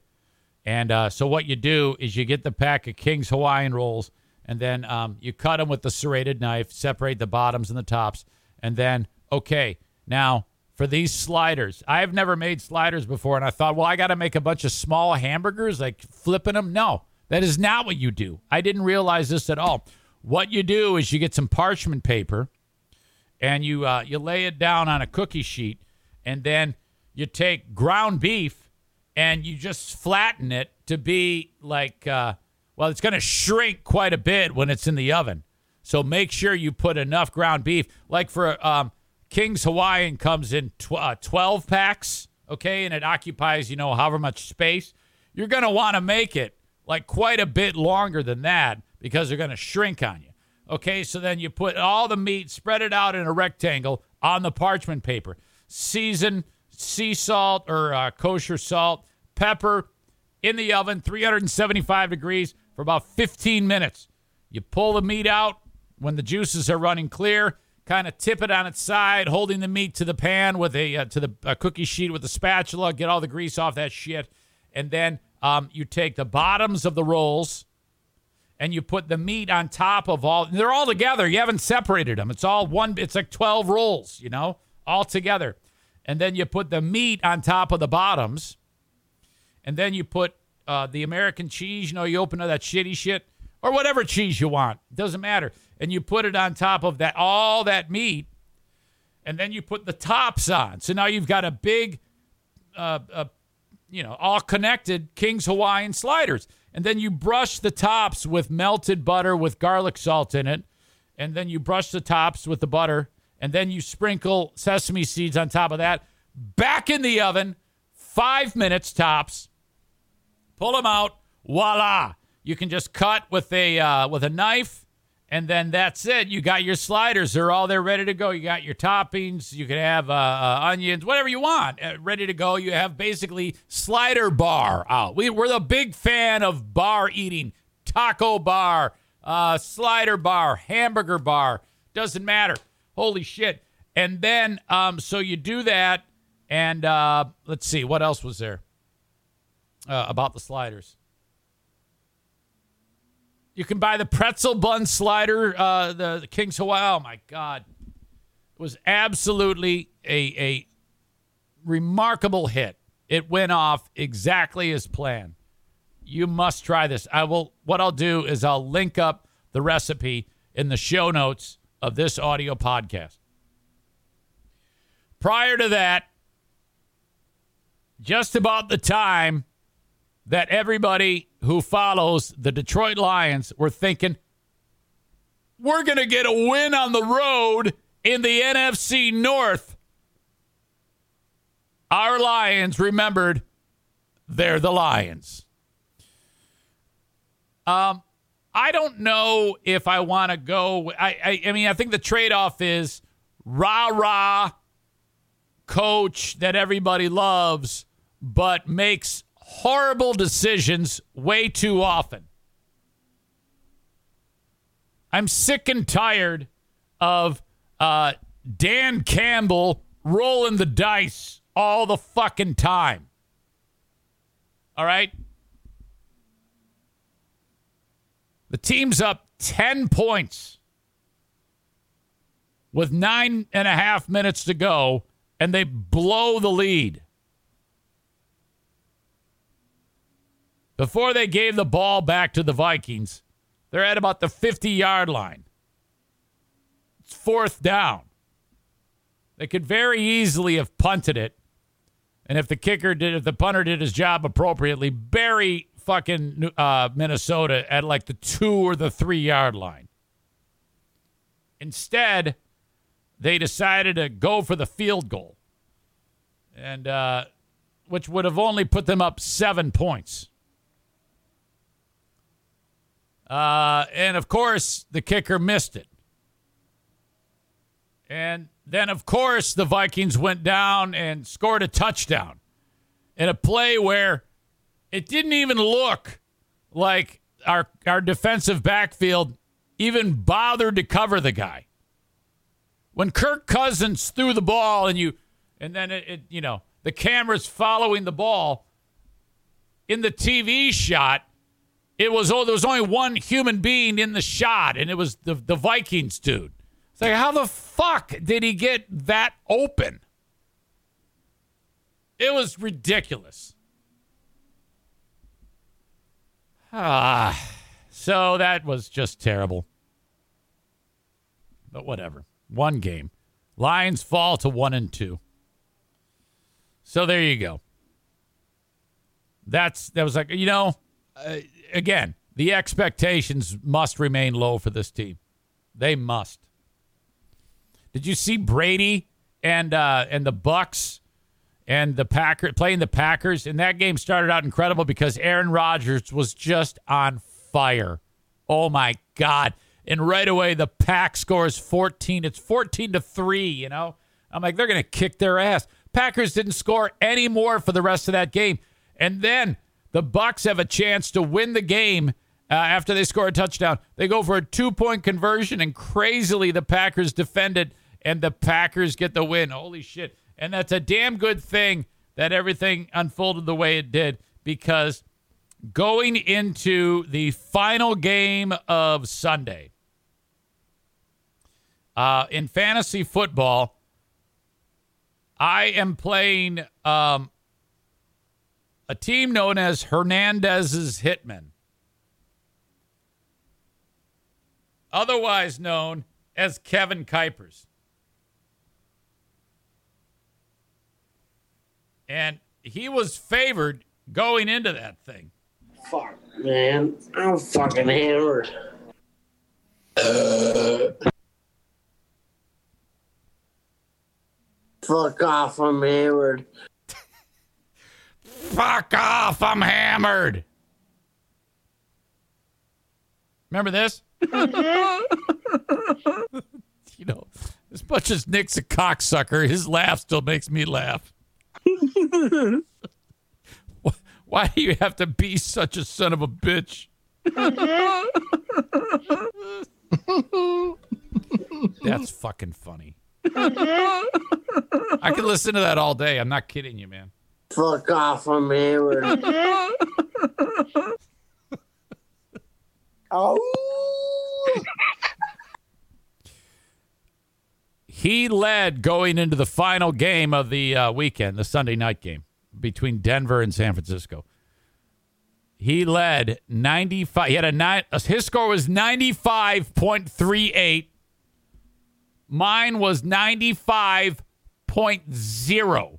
And uh, so what you do is you get the pack of King's Hawaiian rolls, and then um, you cut them with the serrated knife, separate the bottoms and the tops, and then, okay, now for these sliders, I've never made sliders before. And I thought, well, I got to make a bunch of small hamburgers, like flipping them. No, that is not what you do. I didn't realize this at all. What you do is you get some parchment paper and you uh, you lay it down on a cookie sheet, and then you take ground beef and you just flatten it to be like, uh, well, it's going to shrink quite a bit when it's in the oven. So make sure you put enough ground beef. Like for um, King's Hawaiian comes in tw- uh, 12 packs, okay, and it occupies, you know, however much space. You're going to want to make it like quite a bit longer than that because they're going to shrink on you. Okay, so then you put all the meat, spread it out in a rectangle on the parchment paper. Season sea salt or uh, kosher salt, pepper in the oven, 375 degrees for about 15 minutes. You pull the meat out, when the juices are running clear, kind of tip it on its side, holding the meat to the pan with a uh, to the uh, cookie sheet with a spatula, get all the grease off that shit, and then um, you take the bottoms of the rolls and you put the meat on top of all. They're all together. You haven't separated them. It's all one. It's like twelve rolls, you know, all together, and then you put the meat on top of the bottoms, and then you put uh, the American cheese. You know, you open up that shitty shit or whatever cheese you want. It doesn't matter and you put it on top of that all that meat, and then you put the tops on. So now you've got a big, uh, uh, you know, all connected King's Hawaiian sliders, and then you brush the tops with melted butter with garlic salt in it, and then you brush the tops with the butter, and then you sprinkle sesame seeds on top of that. Back in the oven, five minutes tops. Pull them out. Voila! You can just cut with a uh, with a knife and then that's it. You got your sliders; they're all there, ready to go. You got your toppings. You can have uh, uh, onions, whatever you want, uh, ready to go. You have basically slider bar out. We, we're the big fan of bar eating, taco bar, uh, slider bar, hamburger bar. Doesn't matter. Holy shit! And then, um, so you do that, and uh, let's see what else was there uh, about the sliders. You can buy the pretzel bun slider, uh, the, the King's Hawaii. Oh my God, it was absolutely a a remarkable hit. It went off exactly as planned. You must try this. I will. What I'll do is I'll link up the recipe in the show notes of this audio podcast. Prior to that, just about the time that everybody who follows the Detroit Lions were thinking, we're going to get a win on the road in the NFC North. our Lions remembered they're the Lions. Um, I don't know if I want to go. I, I, I mean, I think the trade off is rah rah coach that everybody loves, but makes horrible decisions way too often. I'm sick and tired of uh, Dan Campbell rolling the dice all the fucking time. All right? The team's up 10 points with nine and a half minutes to go, and they blow the lead. Before they gave the ball back to the Vikings, they're at about the 50 yard line. It's fourth down. They could very easily have punted it. And if the kicker did, if the punter did his job appropriately, bury fucking uh, Minnesota at like the two or the three yard line. Instead, they decided to go for the field goal, and uh, which would have only put them up seven points. Uh, and of course, the kicker missed it. And then, of course, the Vikings went down and scored a touchdown in a play where it didn't even look like our our defensive backfield even bothered to cover the guy. When Kirk Cousins threw the ball and you and then it, it you know, the camera's following the ball in the TV shot, it was oh there was only one human being in the shot and it was the the Vikings dude. It's like how the fuck did he get that open? It was ridiculous. Ah, so that was just terrible. But whatever. One game. Lions fall to one and two. So there you go. That's that was like you know, uh, again, the expectations must remain low for this team. They must. Did you see Brady and uh, and the Bucs and the Packers playing the Packers? And that game started out incredible because Aaron Rodgers was just on fire. Oh my God. And right away the pack scores 14. It's 14 to 3, you know. I'm like, they're gonna kick their ass. Packers didn't score any more for the rest of that game. And then the Bucs have a chance to win the game uh, after they score a touchdown. They go for a two-point conversion, and crazily the Packers defended, and the Packers get the win. Holy shit! And that's a damn good thing that everything unfolded the way it did because going into the final game of Sunday uh, in fantasy football, I am playing um, a team known as Hernandez's Hitmen, otherwise known as Kevin Kuipers. And he was favored going into that thing. Fuck, man. I'm fucking hammered. Fuck off, I'm hammered. Fuck off, I'm hammered. Remember this? you know, as much as Nick's a cocksucker, his laugh still makes me laugh. Wh- Why do you have to be such a son of a bitch? That's fucking funny. I could listen to that all day. I'm not kidding you, man. Fuck off, I'm hammered. oh. He led going into the final game of the uh, weekend, the Sunday night game between Denver and San Francisco. He led 95. He had a nine. His score was 95.38. Mine was 95.0.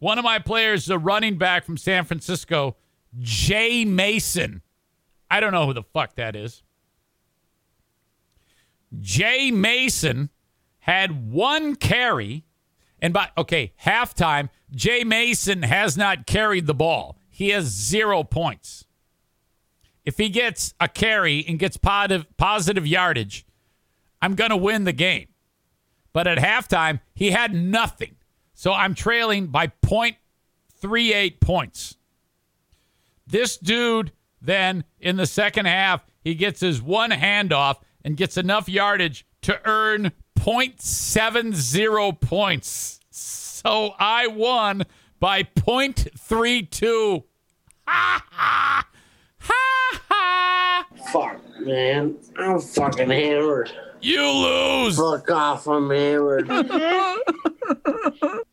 One of my players a running back from San Francisco, Jay Mason. I don't know who the fuck that is. Jay Mason had one carry And by okay, halftime, Jay Mason has not carried the ball. He has zero points. If he gets a carry and gets positive positive yardage, I'm gonna win the game. But at halftime, he had nothing. So I'm trailing by 0.38 points. This dude then in the second half, he gets his one handoff and gets enough yardage to earn 0.70 points. So I won by 0.32. Ha ha! Ha ha! Fuck, man. I'm fucking hammered. You lose! Fuck off, I'm hammered.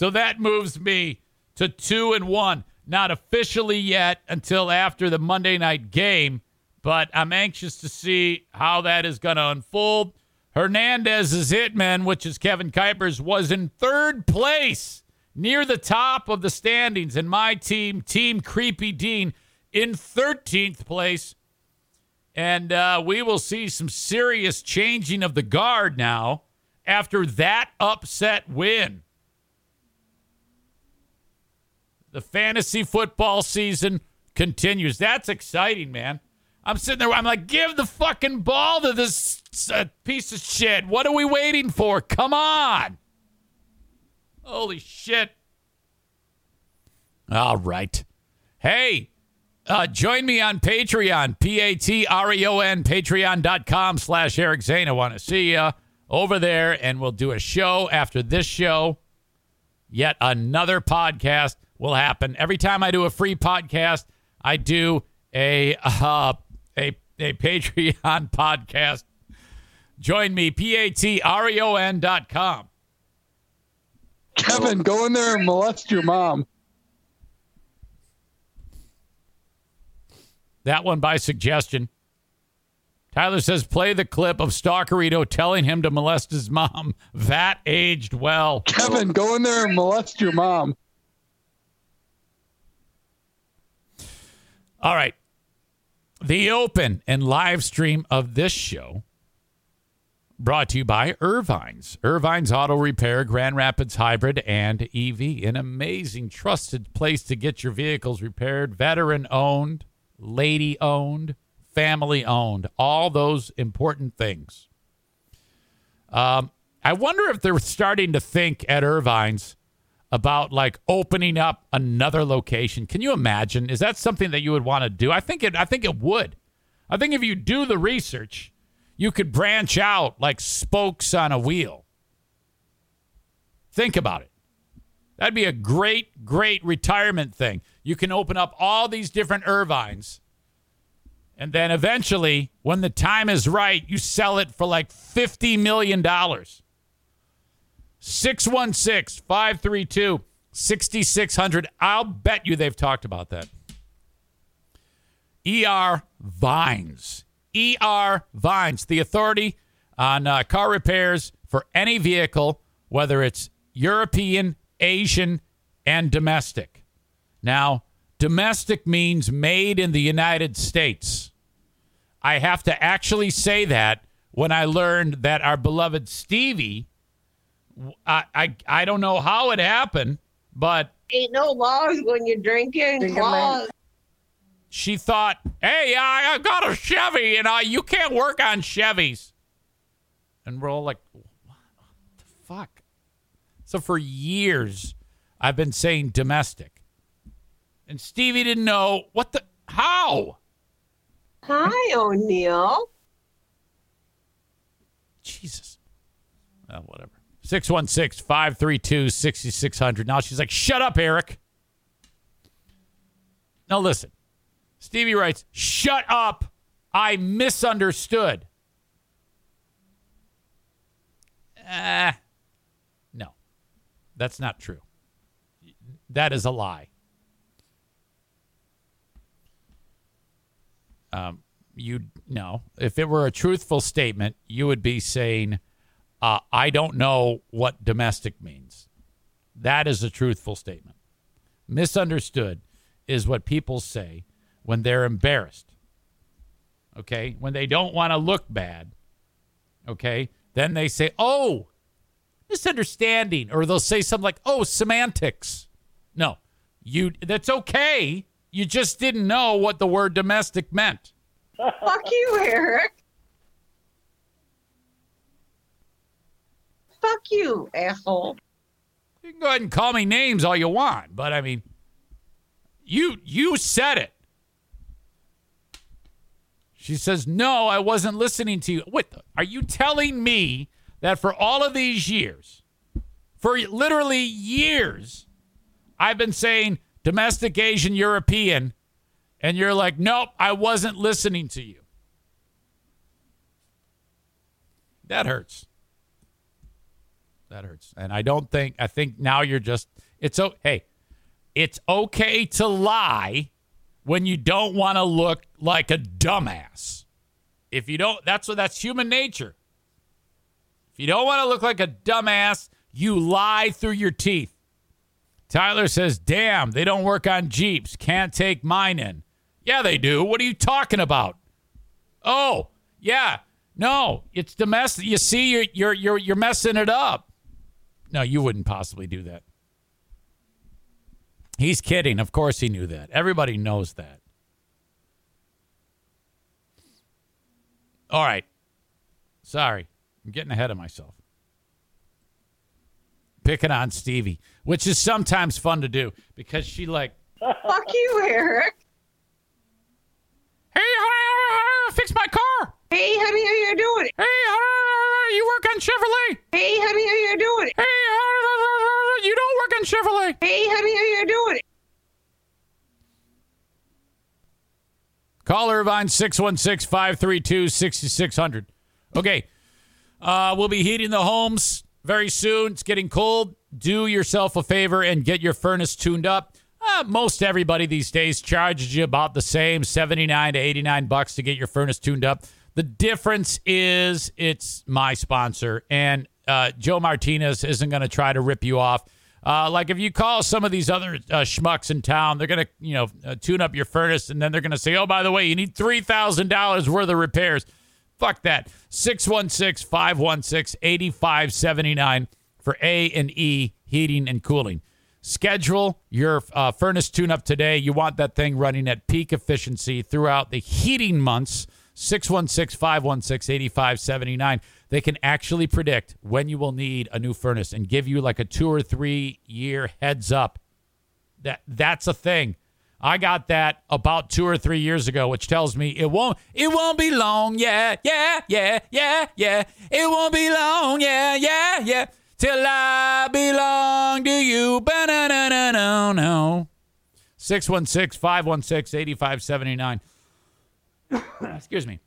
So that moves me to two and one. Not officially yet until after the Monday night game, but I'm anxious to see how that is going to unfold. Hernandez's hitman, which is Kevin Kuiper's, was in third place near the top of the standings, and my team, Team Creepy Dean, in 13th place. And uh, we will see some serious changing of the guard now after that upset win. The fantasy football season continues. That's exciting, man. I'm sitting there. I'm like, give the fucking ball to this uh, piece of shit. What are we waiting for? Come on. Holy shit. All right. Hey, uh, join me on Patreon, P-A-T-R-E-O-N, patreon.com slash Eric Zane. I want to see you over there, and we'll do a show after this show. Yet another podcast will happen. Every time I do a free podcast, I do a uh, a a Patreon podcast. Join me, P-A-T-R-E-O-N dot com. Kevin, go in there and molest your mom. That one by suggestion. Tyler says, play the clip of Stalkerito telling him to molest his mom. That aged well. Kevin, go in there and molest your mom. All right. The open and live stream of this show brought to you by Ervine's. Ervine's Auto Repair, Grand Rapids Hybrid, and EV. An amazing, trusted place to get your vehicles repaired. Veteran owned, lady owned, family owned. All those important things. Um, I wonder if they're starting to think at Ervine's about like opening up another location. Can you imagine? Is that something that you would want to do? I think it I think it would. I think if you do the research, you could branch out like spokes on a wheel. Think about it. That'd be a great, great retirement thing. You can open up all these different Ervines. And then eventually, when the time is right, you sell it for like $50 million. 616 532 6600. I'll bet you they've talked about that. ER Vines. ER Vines, the authority on uh, car repairs for any vehicle, whether it's European, Asian, and domestic. Now, domestic means made in the United States. I have to actually say that when I learned that our beloved Stevie I, I I don't know how it happened, but Ain't no laws when you're drinking. Laws. she thought, "Hey, I, I got a Chevy, and I you can't work on Chevys." And we're all like, "What the fuck?" So for years, I've been saying domestic, and Stevie didn't know what the how. Hi, O'Neill. Jesus. Oh, whatever. 616 532 6600. Now she's like, shut up, Eric. Now listen. Stevie writes, shut up. I misunderstood. Ah, no, that's not true. That is a lie. Um, you no. If it were a truthful statement, you would be saying, uh, I don't know what domestic means. That is a truthful statement. Misunderstood is what people say when they're embarrassed. Okay? When they don't want to look bad. Okay? Then they say, oh, misunderstanding, or they'll say something like, "Oh, semantics." No, you. That's okay. You just didn't know what the word domestic meant. Fuck you, Eric. Fuck you, asshole. You can go ahead and call me names all you want, but I mean, you you said it. She says, "No, I wasn't listening to you." What the- are you telling me that for all of these years, for literally years, I've been saying domestic Asian European, and you're like, "Nope, I wasn't listening to you." That hurts. That hurts. And I don't think I think now you're just it's oh hey, it's okay to lie when you don't want to look like a dumbass. If you don't that's what that's human nature. If you don't want to look like a dumbass, you lie through your teeth. Tyler says, "Damn, they don't work on Jeeps. Can't take mine in." Yeah, they do. What are you talking about? Oh, yeah. No, it's domestic. You see, you're you're you're you're messing it up. No, you wouldn't possibly do that. He's kidding. Of course, he knew that. Everybody knows that. All right. Sorry, I'm getting ahead of myself. Picking on Stevie, which is sometimes fun to do because she like, Fuck you, Eric. hey, fix my car. Hey, honey, how you doing? Hey, honey, you work on Chevrolet. Hey, honey, how you doing? Hey, honey, you don't work on Chevrolet. Hey, honey, how you doing? Call Ervine 616 532 6600. Okay. Uh, we'll be heating the homes very soon. It's getting cold. Do yourself a favor and get your furnace tuned up. Uh, most everybody these days charges you about the same 79 to 89 bucks to get your furnace tuned up. The difference is it's my sponsor, and uh, Joe Martinez isn't going to try to rip you off. Uh, like if you call some of these other uh, schmucks in town, they're gonna you know uh, tune up your furnace, and then they're gonna say, "Oh, by the way, you need three thousand dollars worth of repairs." Fuck that. 616 516 8579 for A and E heating and cooling. Schedule your uh, furnace tune up today. You want that thing running at peak efficiency throughout the heating months. 616 516 8579. They can actually predict when you will need a new furnace and give you like a two or three year heads up. That That's a thing. I got that about two or three years ago, which tells me it won't it won't be long, yeah, yeah, yeah, yeah, yeah. It won't be long, yeah, yeah, yeah. Till I belong to you. Ba-na-na-na-no, no. 616-516-8579. Excuse me.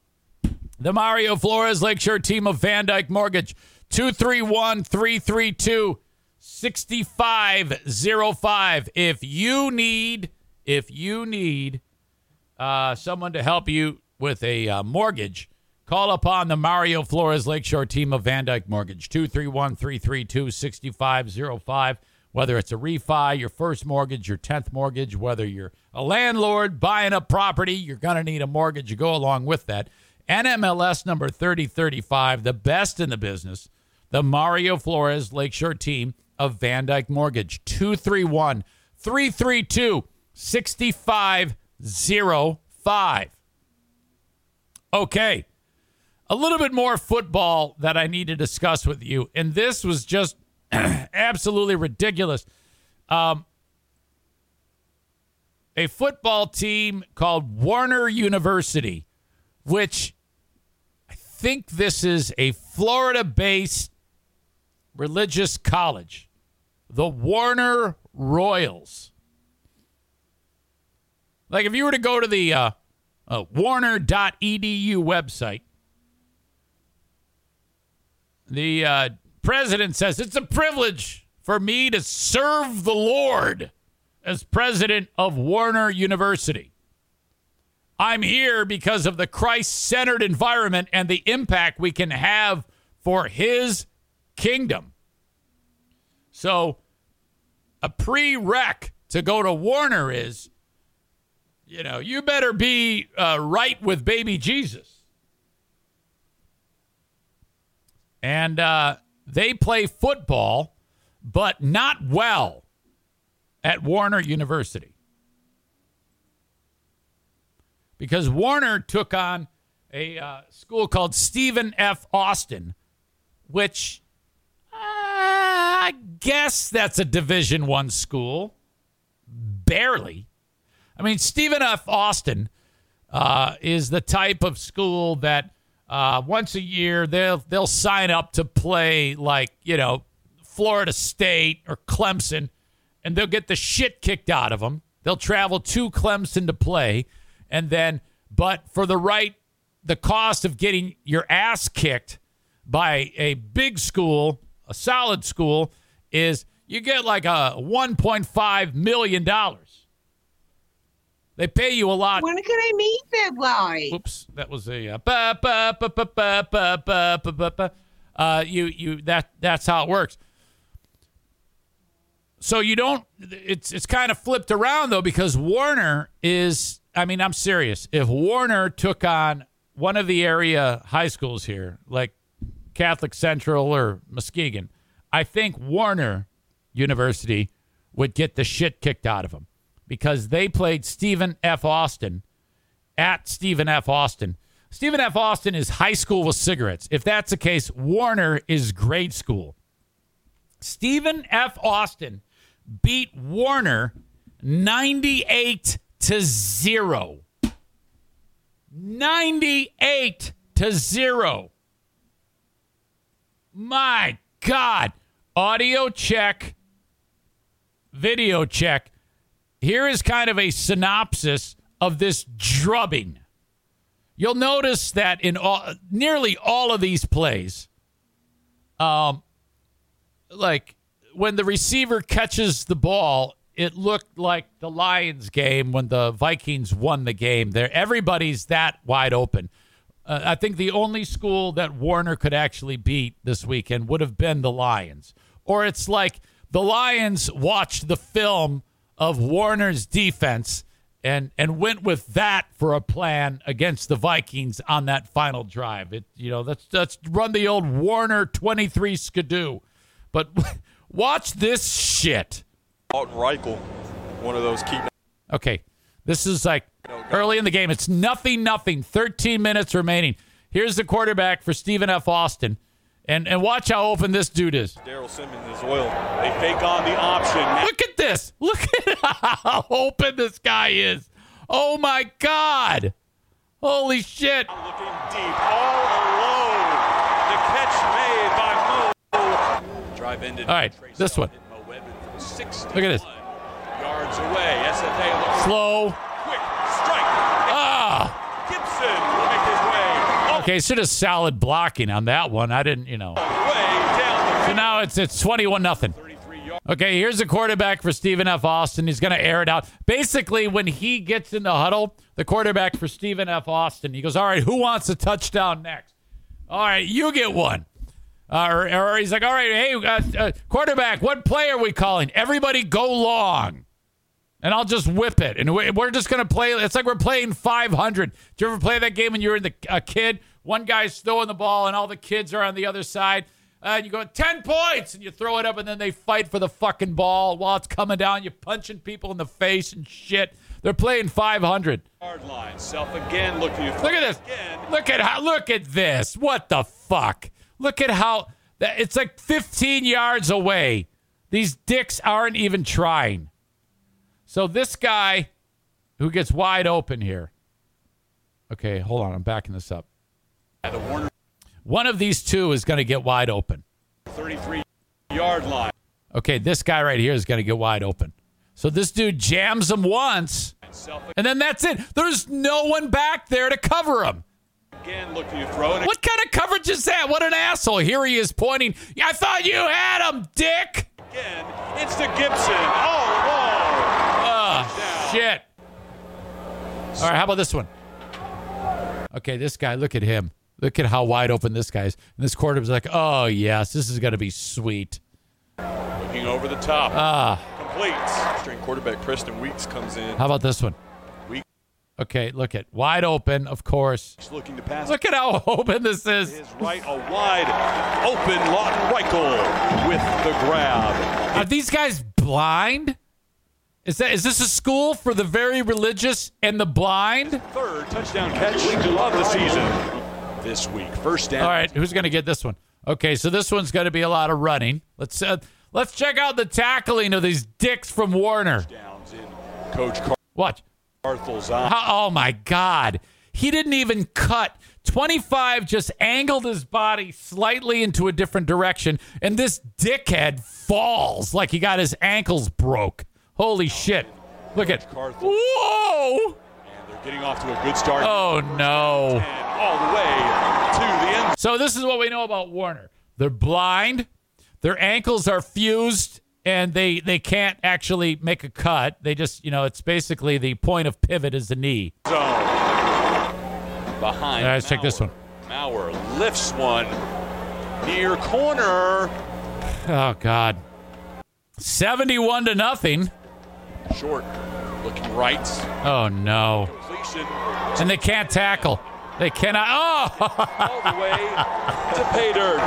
The Mario Flores Lakeshore team of VanDyk Mortgage. 231 332 6505. If you need, if you need uh, someone to help you with a uh, mortgage, call upon the Mario Flores Lakeshore team of VanDyk Mortgage. 231 332 6505. Whether it's a refi, your first mortgage, your 10th mortgage, whether you're a landlord buying a property, you're going to need a mortgage to go along with that. NMLS number 3035, the best in the business, the Mario Flores Lakeshore team of VanDyk Mortgage. 231 332 6505. Okay. A little bit more football that I need to discuss with you. And this was just absolutely ridiculous. Um, a football team called Warner University, which I think this is a Florida based religious college, the Warner Royals. Like if you were to go to the uh, uh, warner.edu website, the uh, president says it's a privilege for me to serve the Lord as president of Warner University. I'm here because of the Christ centered environment and the impact we can have for his kingdom. So, a prereq to go to Warner is, you know, you better be uh, right with baby Jesus. And uh, they play football, but not well at Warner University. Because Warner took on a uh, school called Stephen F. Austin, which uh, I guess that's a Division One school. Barely. I mean, Stephen F. Austin uh, is the type of school that uh, once a year they'll they'll sign up to play like you know Florida State or Clemson, and they'll get the shit kicked out of them. They'll travel to Clemson to play, and then but for the right the cost of getting your ass kicked by a big school, a solid school, is you get like a $1.5 million. They pay you a lot. When can I meet that guy? Oops, that was a uh, ba, ba, ba, ba, ba, ba, ba, ba, ba, ba. Uh, you you that that's how it works. So you don't. It's it's kind of flipped around though because Warner is. I mean, I'm serious. If Warner took on one of the area high schools here, like Catholic Central or Muskegon, I think Warner University would get the shit kicked out of them because they played Stephen F. Austin at Stephen F. Austin. Stephen F. Austin is high school with cigarettes. If that's the case, Warner is grade school. Stephen F. Austin beat Warner 98 to 0. 98 to 0. My God. Audio check, video check. Here is kind of a synopsis of this drubbing. You'll notice that in all, nearly all of these plays, um, like when the receiver catches the ball, it looked like the Lions game when the Vikings won the game. There, everybody's that wide open. Uh, I think the only school that Warner could actually beat this weekend would have been the Lions. Or it's like the Lions watched the film of Warner's defense and and went with that for a plan against the Vikings on that final drive. It you know let's let's run the old Warner twenty three skidoo, but watch this shit. Alton Reichel, one of those key. Okay, this is like early in the game. It's nothing, nothing. Thirteen minutes remaining. Here's the quarterback for Stephen F. Austin, and and watch how open this dude is. Daryl Simmons is oil. They fake on the option. Look at this. Look at how open this guy is. Oh my God. Holy shit. Looking deep, all alone. The catch made by Mo. Drive ended. All right, this one. Mo Webben from 61 Look at this. Yards away. SFA Slow. quick. Strike. Ah. Gibson will make his Okay, should have solid blocking on that one. I didn't, you know. So now it's it's 21 nothing. Okay, here's a quarterback for Stephen F. Austin. He's going to air it out. Basically, when he gets in the huddle, the quarterback for Stephen F. Austin, he goes, All right, who wants a touchdown next? All right, you get one. Uh, or, or he's like, All right, hey, uh, uh, quarterback, what play are we calling? Everybody go long. And I'll just whip it. And we- we're just going to play. It's like we're playing 500. Did you ever play that game when you were the, a kid? One guy's throwing the ball, and all the kids are on the other side. Uh, and you go 10 points! And you throw it up and then they fight for the fucking ball while it's coming down. You're punching people in the face and shit. They're playing 500 Yard line. Self again looking. look at this. Again. look at how look at this. What the fuck? Look at how that it's like 15 yards away. These dicks aren't even trying. So this guy who gets wide open here. Okay hold on. I'm backing this up one of these two is going to get wide open 33 yard line. Okay, this guy right here is going to get wide open. So this dude jams him once, and then that's it. There's no one back there to cover him. again looking to throw. What kind of coverage is that? What an asshole. Here he is pointing. "Yeah, I thought you had him, dick. again, it's to Gibson. All alone. Ah, shit. All right, how about this one? Okay, this guy, look at him. Look at how wide open this guy is. And this quarterback's like, oh, yes, this is going to be sweet. Looking over the top. Ah, Complete. String quarterback Preston Weeks comes in. how about this one? Weeks Okay, look at wide open, of course. looking to pass. Look at how open this is. his right, a wide open. Lawton Reichel with the grab. Are these guys blind? Is that is this a school for the very religious and the blind? Third touchdown catch of the season this week. First down. All right, who's going to get this one? Okay, so this one's going to be a lot of running. Let's uh, let's check out the tackling of these dicks from Warner. Coach Watch. Carthel's eye. How, oh my God. He didn't even cut. 25 just angled his body slightly into a different direction, and this dickhead falls like he got his ankles broke. Holy shit. Look at. Whoa! Getting off to a good start. Oh no. And all the way to the end. So this is what we know about Warner. They're blind, their ankles are fused, and they they can't actually make a cut. They just, you know, it's basically the point of pivot is the knee. zone. Behind. All right, let's check this one. Mauer lifts one near corner. Oh God. 71 to nothing. Short. Looking right. Oh no. Completion And they can't tackle. They cannot. Oh. all the way to pay dirt.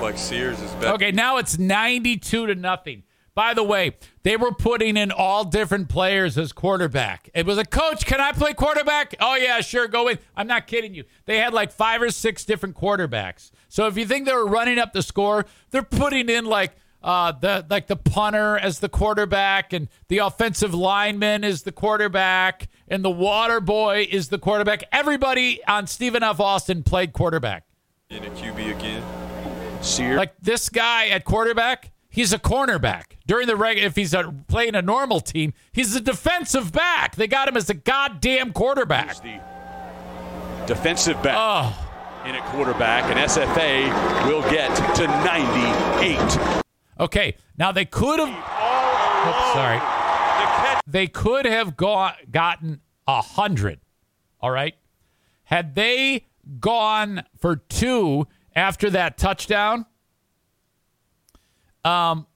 Like Sears is better. okay, now it's 92 to nothing. By the way, they were putting in all different players as quarterback. It was a coach, can I play quarterback? Oh yeah, sure, go in. I'm not kidding you. They had like five or six different quarterbacks. So if you think they were running up the score, they're putting in like uh, the like the punter as the quarterback, and the offensive lineman is the quarterback, and the water boy is the quarterback. Everybody on Stephen F. Austin played quarterback. In a QB again. Sear. Like this guy at quarterback, he's a cornerback. During the reg, if he's a, playing a normal team, he's a defensive back. They got him as a goddamn quarterback. the defensive back Oh, in at quarterback, and SFA will get to 98. Okay. Now they could have. Oops, sorry. They could have go- gotten a hundred. All right. Had they gone for two after that touchdown, um,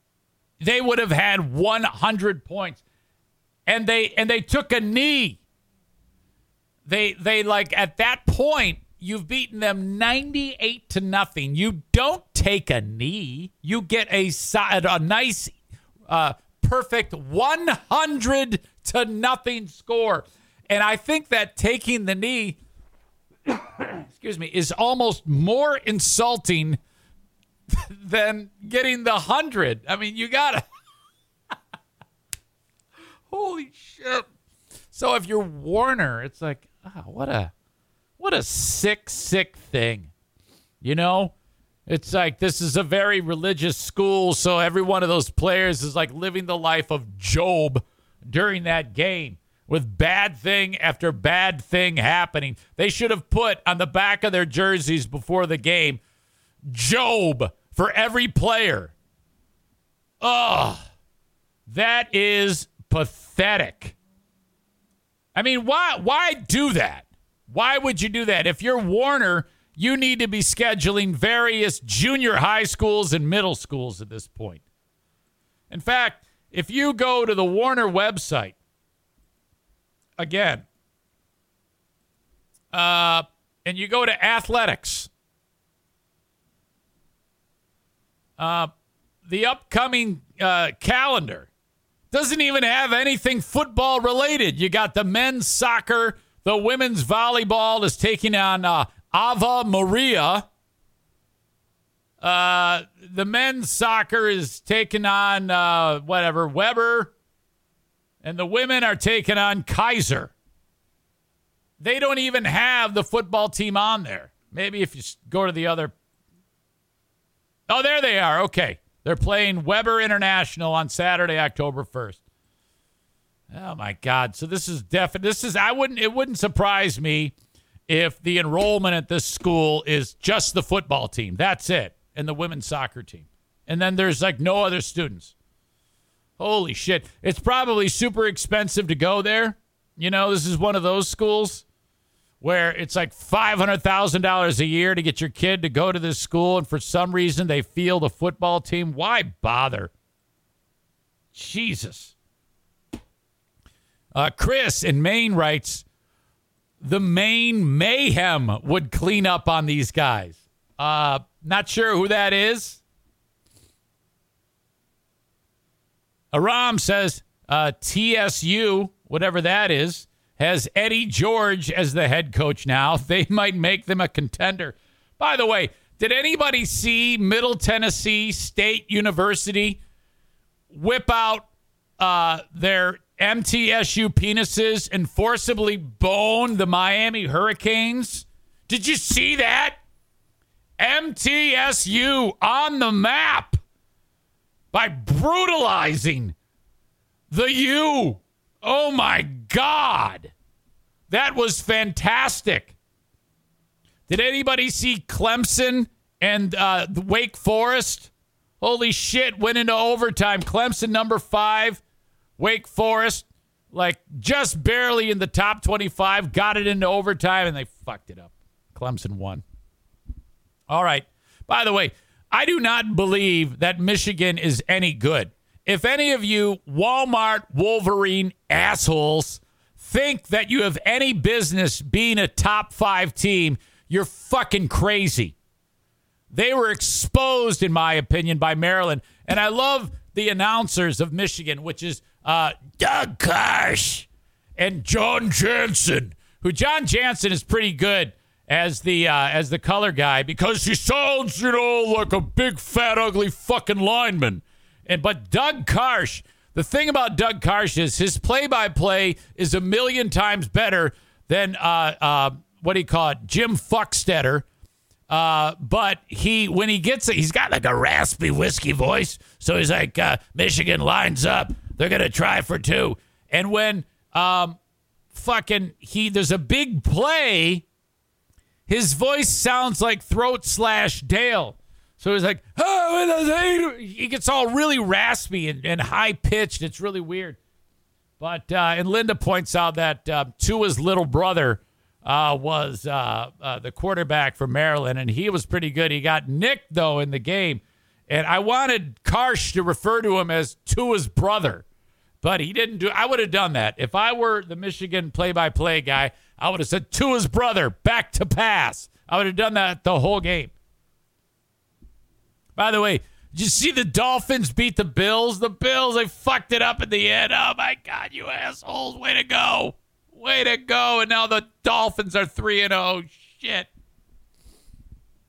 they would have had 100 points, and they and they took a knee. They they like at that point you've beaten them 98 to nothing. You don't take a knee. You get a si- a nice uh perfect 100 to nothing score. And I think that taking the knee excuse me is almost more insulting than getting the 100. I mean, you got to Holy shit. So if you're Warner, it's like, ah, what a what a sick, sick thing. You know? It's like this is a very religious school, so every one of those players is like living the life of Job during that game with bad thing after bad thing happening. They should have put on the back of their jerseys before the game Job for every player. Ugh. That is pathetic. I mean, why why do that? Why would you do that? If you're Warner, you need to be scheduling various junior high schools and middle schools at this point. In fact, if you go to the Warner website, again, uh, and you go to athletics, uh, the upcoming uh, calendar doesn't even have anything football related. You got the men's soccer, the women's volleyball is taking on uh, Ave Maria. Uh, the men's soccer is taking on uh, whatever Webber, and the women are taking on Keiser. They don't even have the football team on there. Maybe if you go to the other. Oh, there they are. Okay. They're playing Webber International on Saturday, October 1st. Oh my God. So this is definite. This is, I wouldn't, it wouldn't surprise me if the enrollment at this school is just the football team. That's it. And the women's soccer team. And then there's like no other students. Holy shit. It's probably super expensive to go there. You know, this is one of those schools where it's like $500,000 a year to get your kid to go to this school. And for some reason, they feel the football team. Why bother? Jesus. Uh, Chris in Maine writes the Maine mayhem would clean up on these guys. Uh, Not sure who that is. Aram says uh, TSU, whatever that is, has Eddie George as the head coach now. They might make them a contender. By the way, did anybody see Middle Tennessee State University whip out uh, their MTSU penises and forcibly bone the Miami Hurricanes? Did you see that? MTSU on the map by brutalizing the U. Oh my God. That was fantastic. Did anybody see Clemson and uh, Wake Forest? Holy shit, went into overtime. Clemson number five, Wake Forest, like just barely in the top 25, got it into overtime, and they fucked it up. Clemson won. All right. By the way, I do not believe that Michigan is any good. If any of you Walmart Wolverine assholes think that you have any business being a top five team, you're fucking crazy. They were exposed, in my opinion, by Maryland. And I love the announcers of Michigan, which is uh, Doug Karsch and Jon Jansen, who Jon Jansen is pretty good as the uh, as the color guy because he sounds, you know, like a big fat ugly fucking lineman. And but Doug Karsch, the thing about Doug Karsch is his play by play is a million times better than uh, uh, what do you call it, Jim Fuckstetter. Uh, but he, when he gets it, he's got like a raspy whiskey voice. So he's like, uh, Michigan lines up. They're going to try for two. And when um, fucking he, there's a big play, his voice sounds like throat slash Dale. So he's like, oh, he gets all really raspy and, and high pitched. It's really weird. But, uh, and Linda points out that uh, Tua's little brother uh, was uh, uh, the quarterback for Maryland, and he was pretty good. He got nicked, though, in the game. And I wanted Karsch to refer to him as Tua's brother, but he didn't do I would have done that. If I were the Michigan play by play guy, I would have said Tua's brother, back to pass. I would have done that the whole game. By the way, did you see the Dolphins beat the Bills? The Bills, they fucked it up in the end. Oh my God, you assholes. Way to go. Way to go. And now the Dolphins are 3 and 0. Shit.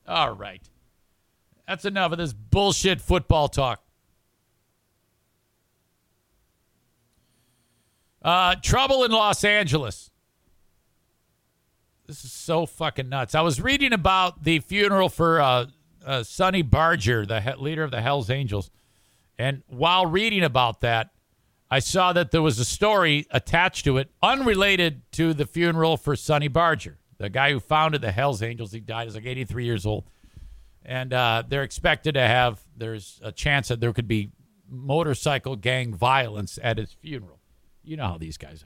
All right. That's enough of this bullshit football talk. Uh, trouble in Los Angeles. This is so fucking nuts. I was reading about the funeral for uh, uh, Sonny Barger, the he- leader of the Hells Angels. And while reading about that, I saw that there was a story attached to it unrelated to the funeral for Sonny Barger, the guy who founded the Hells Angels. He died, he's like 83 years old. And uh, they're expected to have, there's a chance that there could be motorcycle gang violence at his funeral. You know how these guys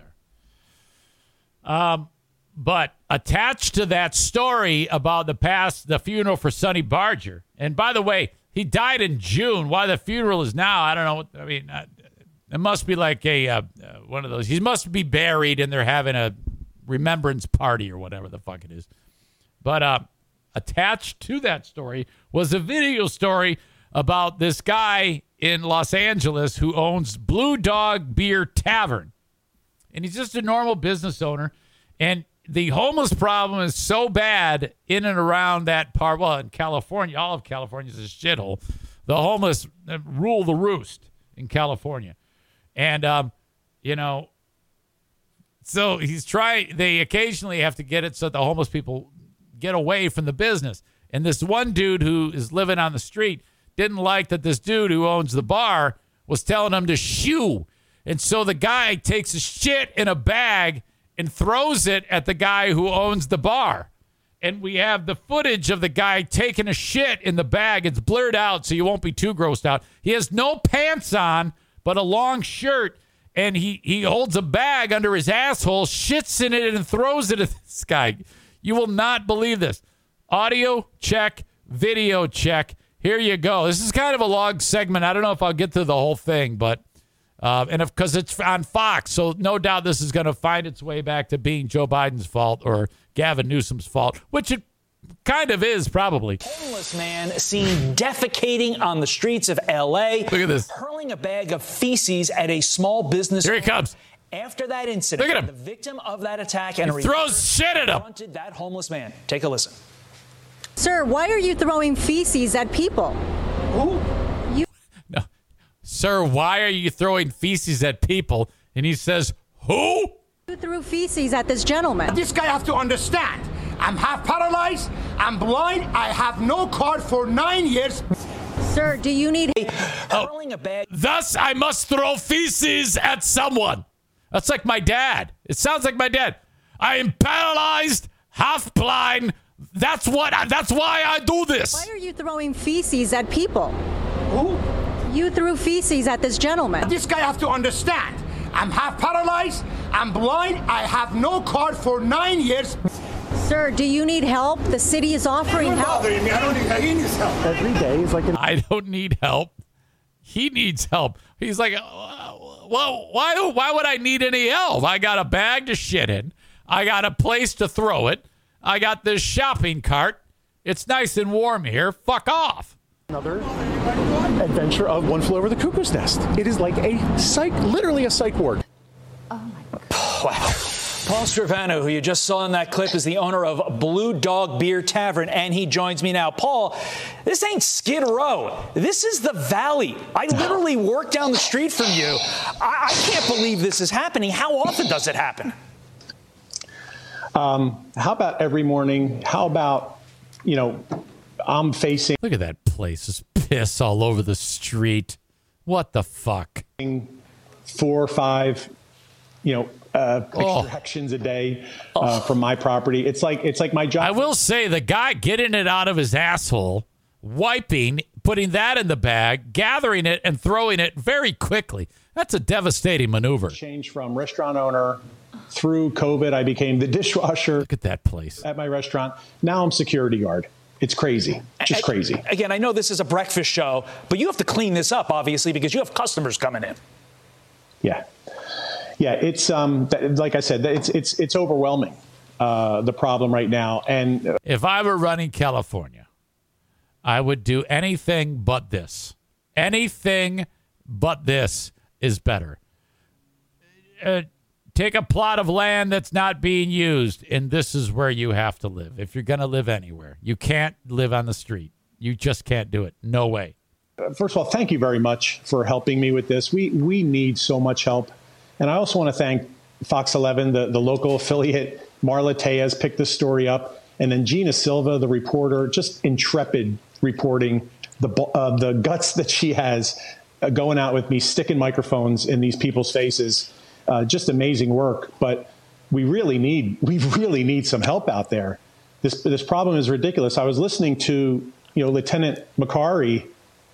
are. Um, but attached to that story about the past, the funeral for Sonny Barger, and by the way, he died in June. Why the funeral is now, I don't know. I mean, uh, it must be like a uh, uh, one of those. He must be buried, and they're having a remembrance party or whatever the fuck it is. But uh, attached to that story was a video story about this guy in Los Angeles who owns Blue Dog Beer Tavern, and he's just a normal business owner, and the homeless problem is so bad in and around that part. Well, in California, all of California is a shithole. The homeless uh, rule the roost in California. And, um, you know, so he's trying, they occasionally have to get it so the homeless people get away from the business. And this one dude who is living on the street didn't like that this dude who owns the bar was telling him to shoo. And so the guy takes a shit in a bag and throws it at the guy who owns the bar. And we have the footage of the guy taking a shit in the bag. It's blurred out so you won't be too grossed out. He has no pants on, but a long shirt. And he, he holds a bag under his asshole, shits in it, and throws it at this guy. You will not believe this. Audio check, video check. Here you go. This is kind of a long segment. I don't know if I'll get through the whole thing, but uh, and because it's on Fox, so no doubt this is going to find its way back to being Joe Biden's fault or Gavin Newsom's fault, which it Kind of is, probably. homeless man seen defecating on the streets of LA. Look at this. Hurling a bag of feces at a small business. Here he comes. After that incident, Look at him. the victim of that attack and He throws shit at him. confronted that homeless man. Take a listen. Sir, why are you throwing feces at people? Who? You. No. Sir, why are you throwing feces at people? And he says, Who? You threw feces at this gentleman. This guy has to understand. I'm half paralyzed. I'm blind. I have no car for nine years. Sir, do you need oh. Hurling a bag. Thus, I must throw feces at someone. That's like my dad. It sounds like my dad. I am paralyzed, half blind. That's what. I, that's why I do this. Why are you throwing feces at people? Who? You threw feces at this gentleman. This guy has to understand. I'm half paralyzed. I'm blind. I have no car for nine years. Sir, do you need help? The city is offering You're help. bothering me. I don't need he needs help. Every day is like an I don't need help. He needs help. He's like, "Uh, well, why? Why would I need any help? I got a bag to shit in. I got a place to throw it. I got this shopping cart. It's nice and warm here. Fuck off. another adventure of One Flew Over the Cuckoo's Nest. It is like a psych, literally a psych ward. Oh my god. Wow. Paul Scrivano, who you just saw in that clip, is the owner of Blue Dog Beer Tavern, and he joins me now. Paul, this ain't Skid Row. This is the Valley. I literally work down the street from you. I, I can't believe this is happening. How often does it happen? Um, how about every morning? How about, you know, I'm facing Look at that place. There's piss all over the street. What the fuck? four or five, you know, uh, Oh. extractions a day uh, from my property. It's like it's like my job. I will say the guy getting it out of his asshole, wiping, putting that in the bag, gathering it, and throwing it very quickly. That's a devastating maneuver. Change from restaurant owner through COVID. I became the dishwasher Look at that place. at my restaurant. Now I'm security guard. It's crazy, just crazy. Again, I know this is a breakfast show, but you have to clean this up, obviously, because you have customers coming in. Yeah, yeah. It's um, like I said, it's it's it's overwhelming. Uh, the problem right now, and uh, If I were running California, I would do anything but this. Anything but this is better. Uh, take a plot of land that's not being used, and this is where you have to live. If you're going to live anywhere, you can't live on the street. You just can't do it. No way. first of all, thank you very much for helping me with this. We we need so much help, and I also want to thank Fox 11, the the local affiliate. Marla Tellez picked this story up, and then Gina Silva, the reporter, just intrepid reporting the uh, the guts that she has uh, going out with me, sticking microphones in these people's faces. Uh, just amazing work, but we really need we really need some help out there. This this problem is ridiculous. I was listening to you know Lieutenant McCary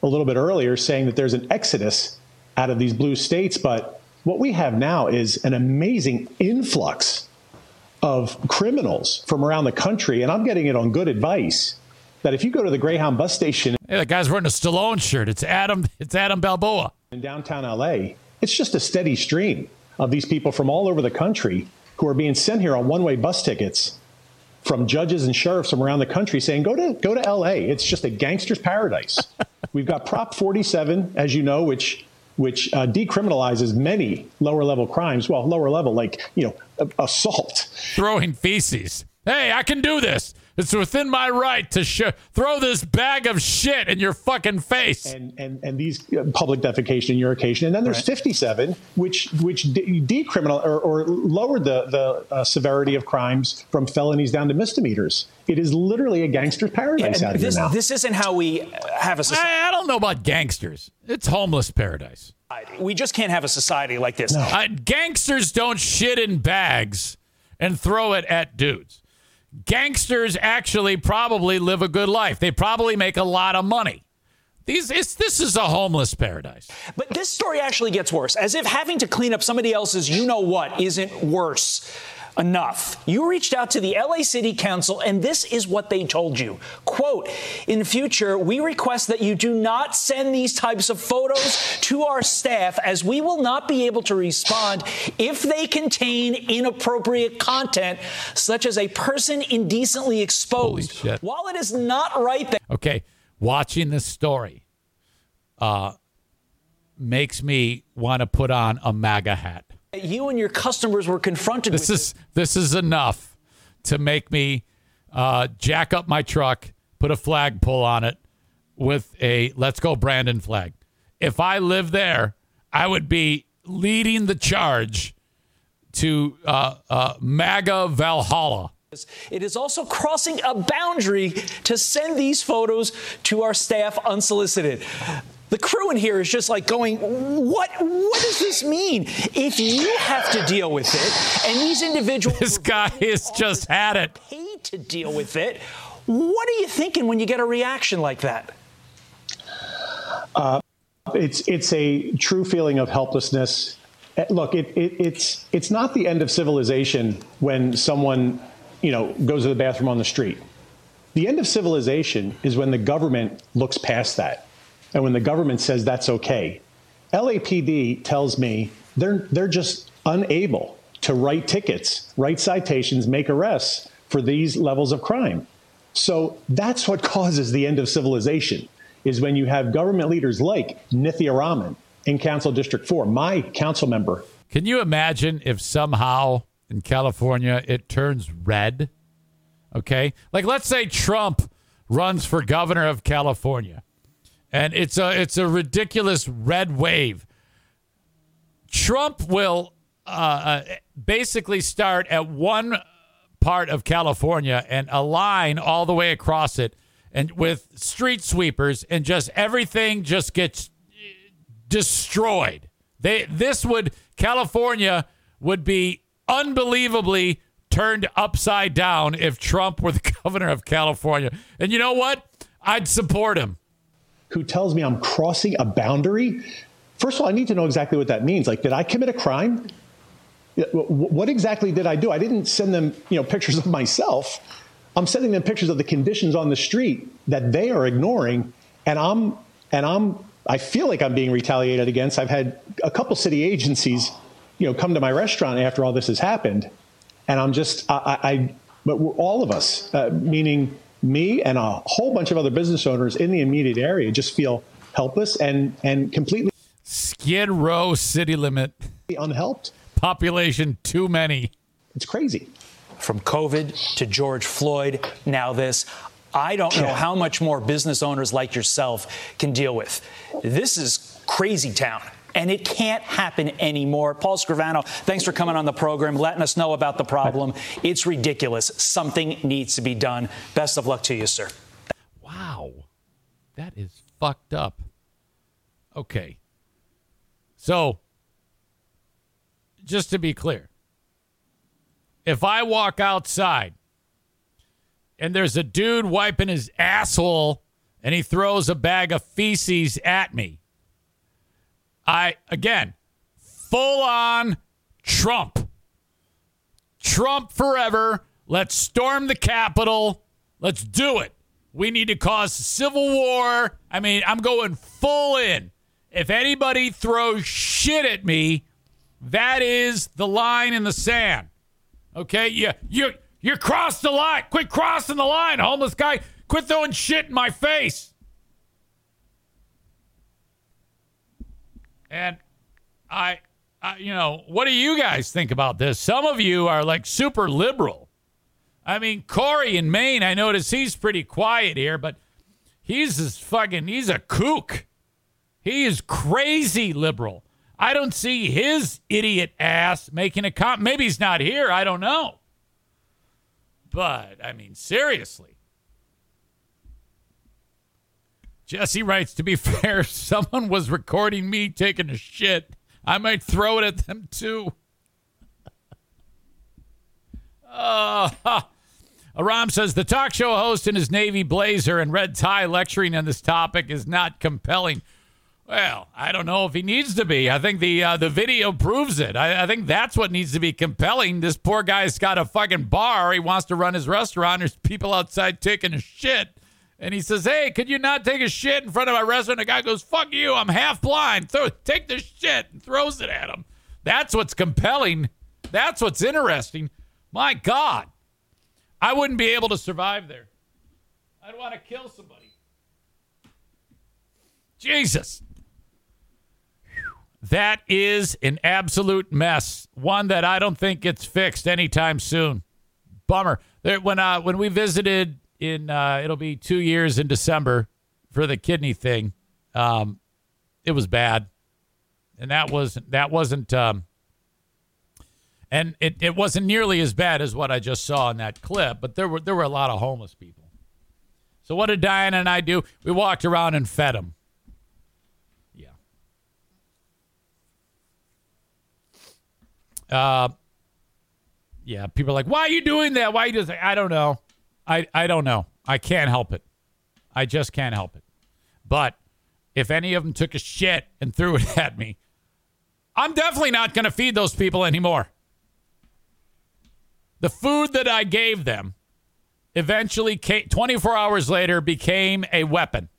a little bit earlier saying that there's an exodus out of these blue states, but what we have now is an amazing influx of criminals from around the country, and I'm getting it on good advice. That if you go to the Greyhound bus station Hey, the guy's wearing a Stallone shirt. It's Adam. It's Adam Balboa. in downtown LA, it's just a steady stream of these people from all over the country who are being sent here on one-way bus tickets from judges and sheriffs from around the country saying, "Go to go to LA. It's just a gangster's paradise." We've got Prop 47, as you know, which which uh, decriminalizes many lower level crimes. Well, lower level, like you know, assault. throwing feces. Hey, I can do this. It's within my right to sh- throw this bag of shit in your fucking face. and and and these uh, public defecation and urication, and then there's 57, which which de- decriminal or, or lowered the the uh, severity of crimes from felonies down to misdemeanors. It is literally a gangster's paradise And out here this, now. this isn't how we uh, have a society. I, I don't know about gangsters. It's homeless paradise. We just can't have a society like this. Uh, gangsters don't shit in bags and throw it at dudes. Gangsters actually probably live a good life. They probably make a lot of money. These, this is a homeless paradise. But this story actually gets worse, as if having to clean up somebody else's you know what isn't worse. Enough. You reached out to the LA City Council, and this is what they told you. Quote, in future, we request that you do not send these types of photos to our staff as we will not be able to respond if they contain inappropriate content, such as a person indecently exposed. While it is not right that Okay, watching this story uh, makes me want to put on a MAGA hat. You and your customers were confronted This with is this is enough to make me uh, jack up my truck, put a flagpole on it with a "Let's Go Brandon" flag. If I lived there, I would be leading the charge to uh, uh, MAGA Valhalla. It is also crossing a boundary to send these photos to our staff unsolicited. The crew in here is just like going, what? What does this mean? If you have to deal with it, and these individuals, this guy has just had it, paid to deal with it. What are you thinking when you get a reaction like that? Uh, it's it's a true feeling of helplessness. Uh, Look, it, it, it's it's not the end of civilization when someone you know goes to the bathroom on the street. The end of civilization is when the government looks past that, and when the government says that's okay. LAPD tells me they're they're just unable to write tickets, write citations, make arrests for these levels of crime. So that's what causes the end of civilization is when you have government leaders like Nithya Raman in Council District 4, my council member. Can you imagine if somehow in California it turns red? Okay? Like let's say Trump runs for governor of California and it's a it's a ridiculous red wave. Trump will uh, uh, basically start at one part of California and a line all the way across it and with street sweepers and just everything just gets destroyed. They this would California would be unbelievably turned upside down if Trump were the governor of California. And you know what? I'd support him. Who tells me I'm crossing a boundary? First of all, I need to know exactly what that means. Like, did I commit a crime? What exactly did I do? I didn't send them, you know, pictures of myself. I'm sending them pictures of the conditions on the street that they are ignoring, and I'm and I'm I feel like I'm being retaliated against. I've had a couple city agencies, you know, come to my restaurant after all this has happened, and I'm just I, I, but all of us, uh, meaning me and a whole bunch of other business owners in the immediate area, just feel helpless and and completely Skid Row city limit unhelped. Population too many. It's crazy. From COVID to George Floyd, now this. I don't know how much more business owners like yourself can deal with. This is crazy town. And it can't happen anymore. Paul Scrivano, thanks for coming on the program, letting us know about the problem. It's ridiculous. Something needs to be done. Best of luck to you, sir. Wow. That is fucked up. Okay. So, just to be clear, if I walk outside and there's a dude wiping his asshole and he throws a bag of feces at me, I, again, full on Trump. Trump forever. Let's storm the Capitol. Let's do it. We need to cause civil war. I mean, I'm going full in. If anybody throws shit at me, that is the line in the sand. Okay? You you you crossed the line. Quit crossing the line, homeless guy. Quit throwing shit in my face. And I, I you know, what do you guys think about this? Some of you are like super liberal. I mean, Corey in Maine, I notice he's pretty quiet here, but he's this fucking he's a kook. He is crazy liberal. I don't see his idiot ass making a comment. Maybe he's not here. I don't know. But, I mean, seriously. Jesse writes To be fair, someone was recording me taking a shit, I might throw it at them too. uh, Aram says the talk show host in his navy blazer and red tie lecturing on this topic is not compelling. Well, I don't know if he needs to be. I think the uh, the video proves it. I, I think that's what needs to be compelling. This poor guy's got a fucking bar. He wants to run his restaurant. There's people outside taking a shit. And he says, Hey, could you not take a shit in front of my restaurant? The guy goes, Fuck you. I'm half blind. Throw, take the shit and throws it at him. That's what's compelling. That's what's interesting. My God. I wouldn't be able to survive there. I'd want to kill somebody. Jesus. That is an absolute mess. One that I don't think gets fixed anytime soon. Bummer. There, when uh, when we visited in uh, it'll be two years in December for the kidney thing, um, it was bad, and that was that wasn't um, and it, it wasn't nearly as bad as what I just saw in that clip. But there were there were a lot of homeless people. So what did Diana and I do? We walked around and fed them. Yeah. Uh, yeah, people are like, why are you doing that? Why are you just? I don't know. I I don't know. I can't help it. I just can't help it. But if any of them took a shit and threw it at me, I'm definitely not going to feed those people anymore. The food that I gave them eventually, came, 24 hours later, became a weapon,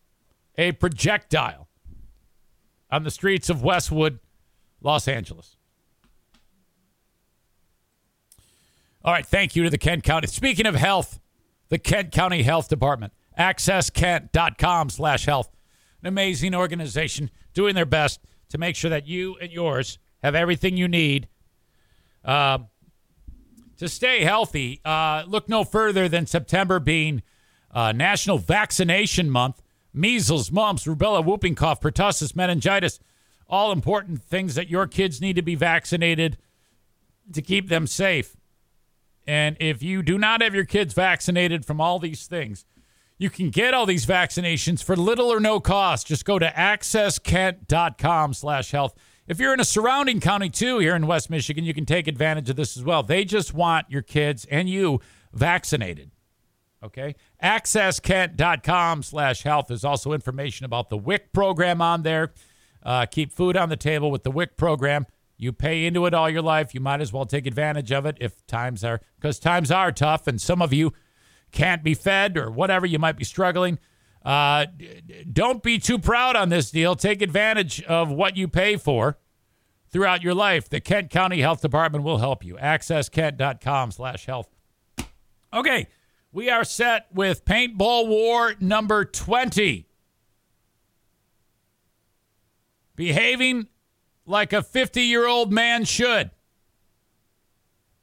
a projectile on the streets of Westwood, Los Angeles. All right, thank you to the Kent County. Speaking of health, the Kent County Health Department, accesskent.com slash health. An amazing organization doing their best to make sure that you and yours have everything you need uh, to stay healthy. Uh, look no further than September being uh, National Vaccination Month. Measles, mumps, rubella, whooping cough, pertussis, meningitis, all important things that your kids need to be vaccinated to keep them safe. And if you do not have your kids vaccinated from all these things, you can get all these vaccinations for little or no cost. Just go to accesskent.com slash health. If you're in a surrounding county too here in West Michigan, you can take advantage of this as well. They just want your kids and you vaccinated. Okay? Accesskent.com slash health. There's also information about the WIC program on there. Uh, keep food on the table with the WIC program. You pay into it all your life. You might as well take advantage of it if times are, because times are tough, and some of you can't be fed or whatever. You might be struggling. Uh, don't be too proud on this deal. Take advantage of what you pay for throughout your life. The Kent County Health Department will help you. AccessKent.com slash health. Okay, we are set with Paintball War number 20. Behaving like a 50 year old man should.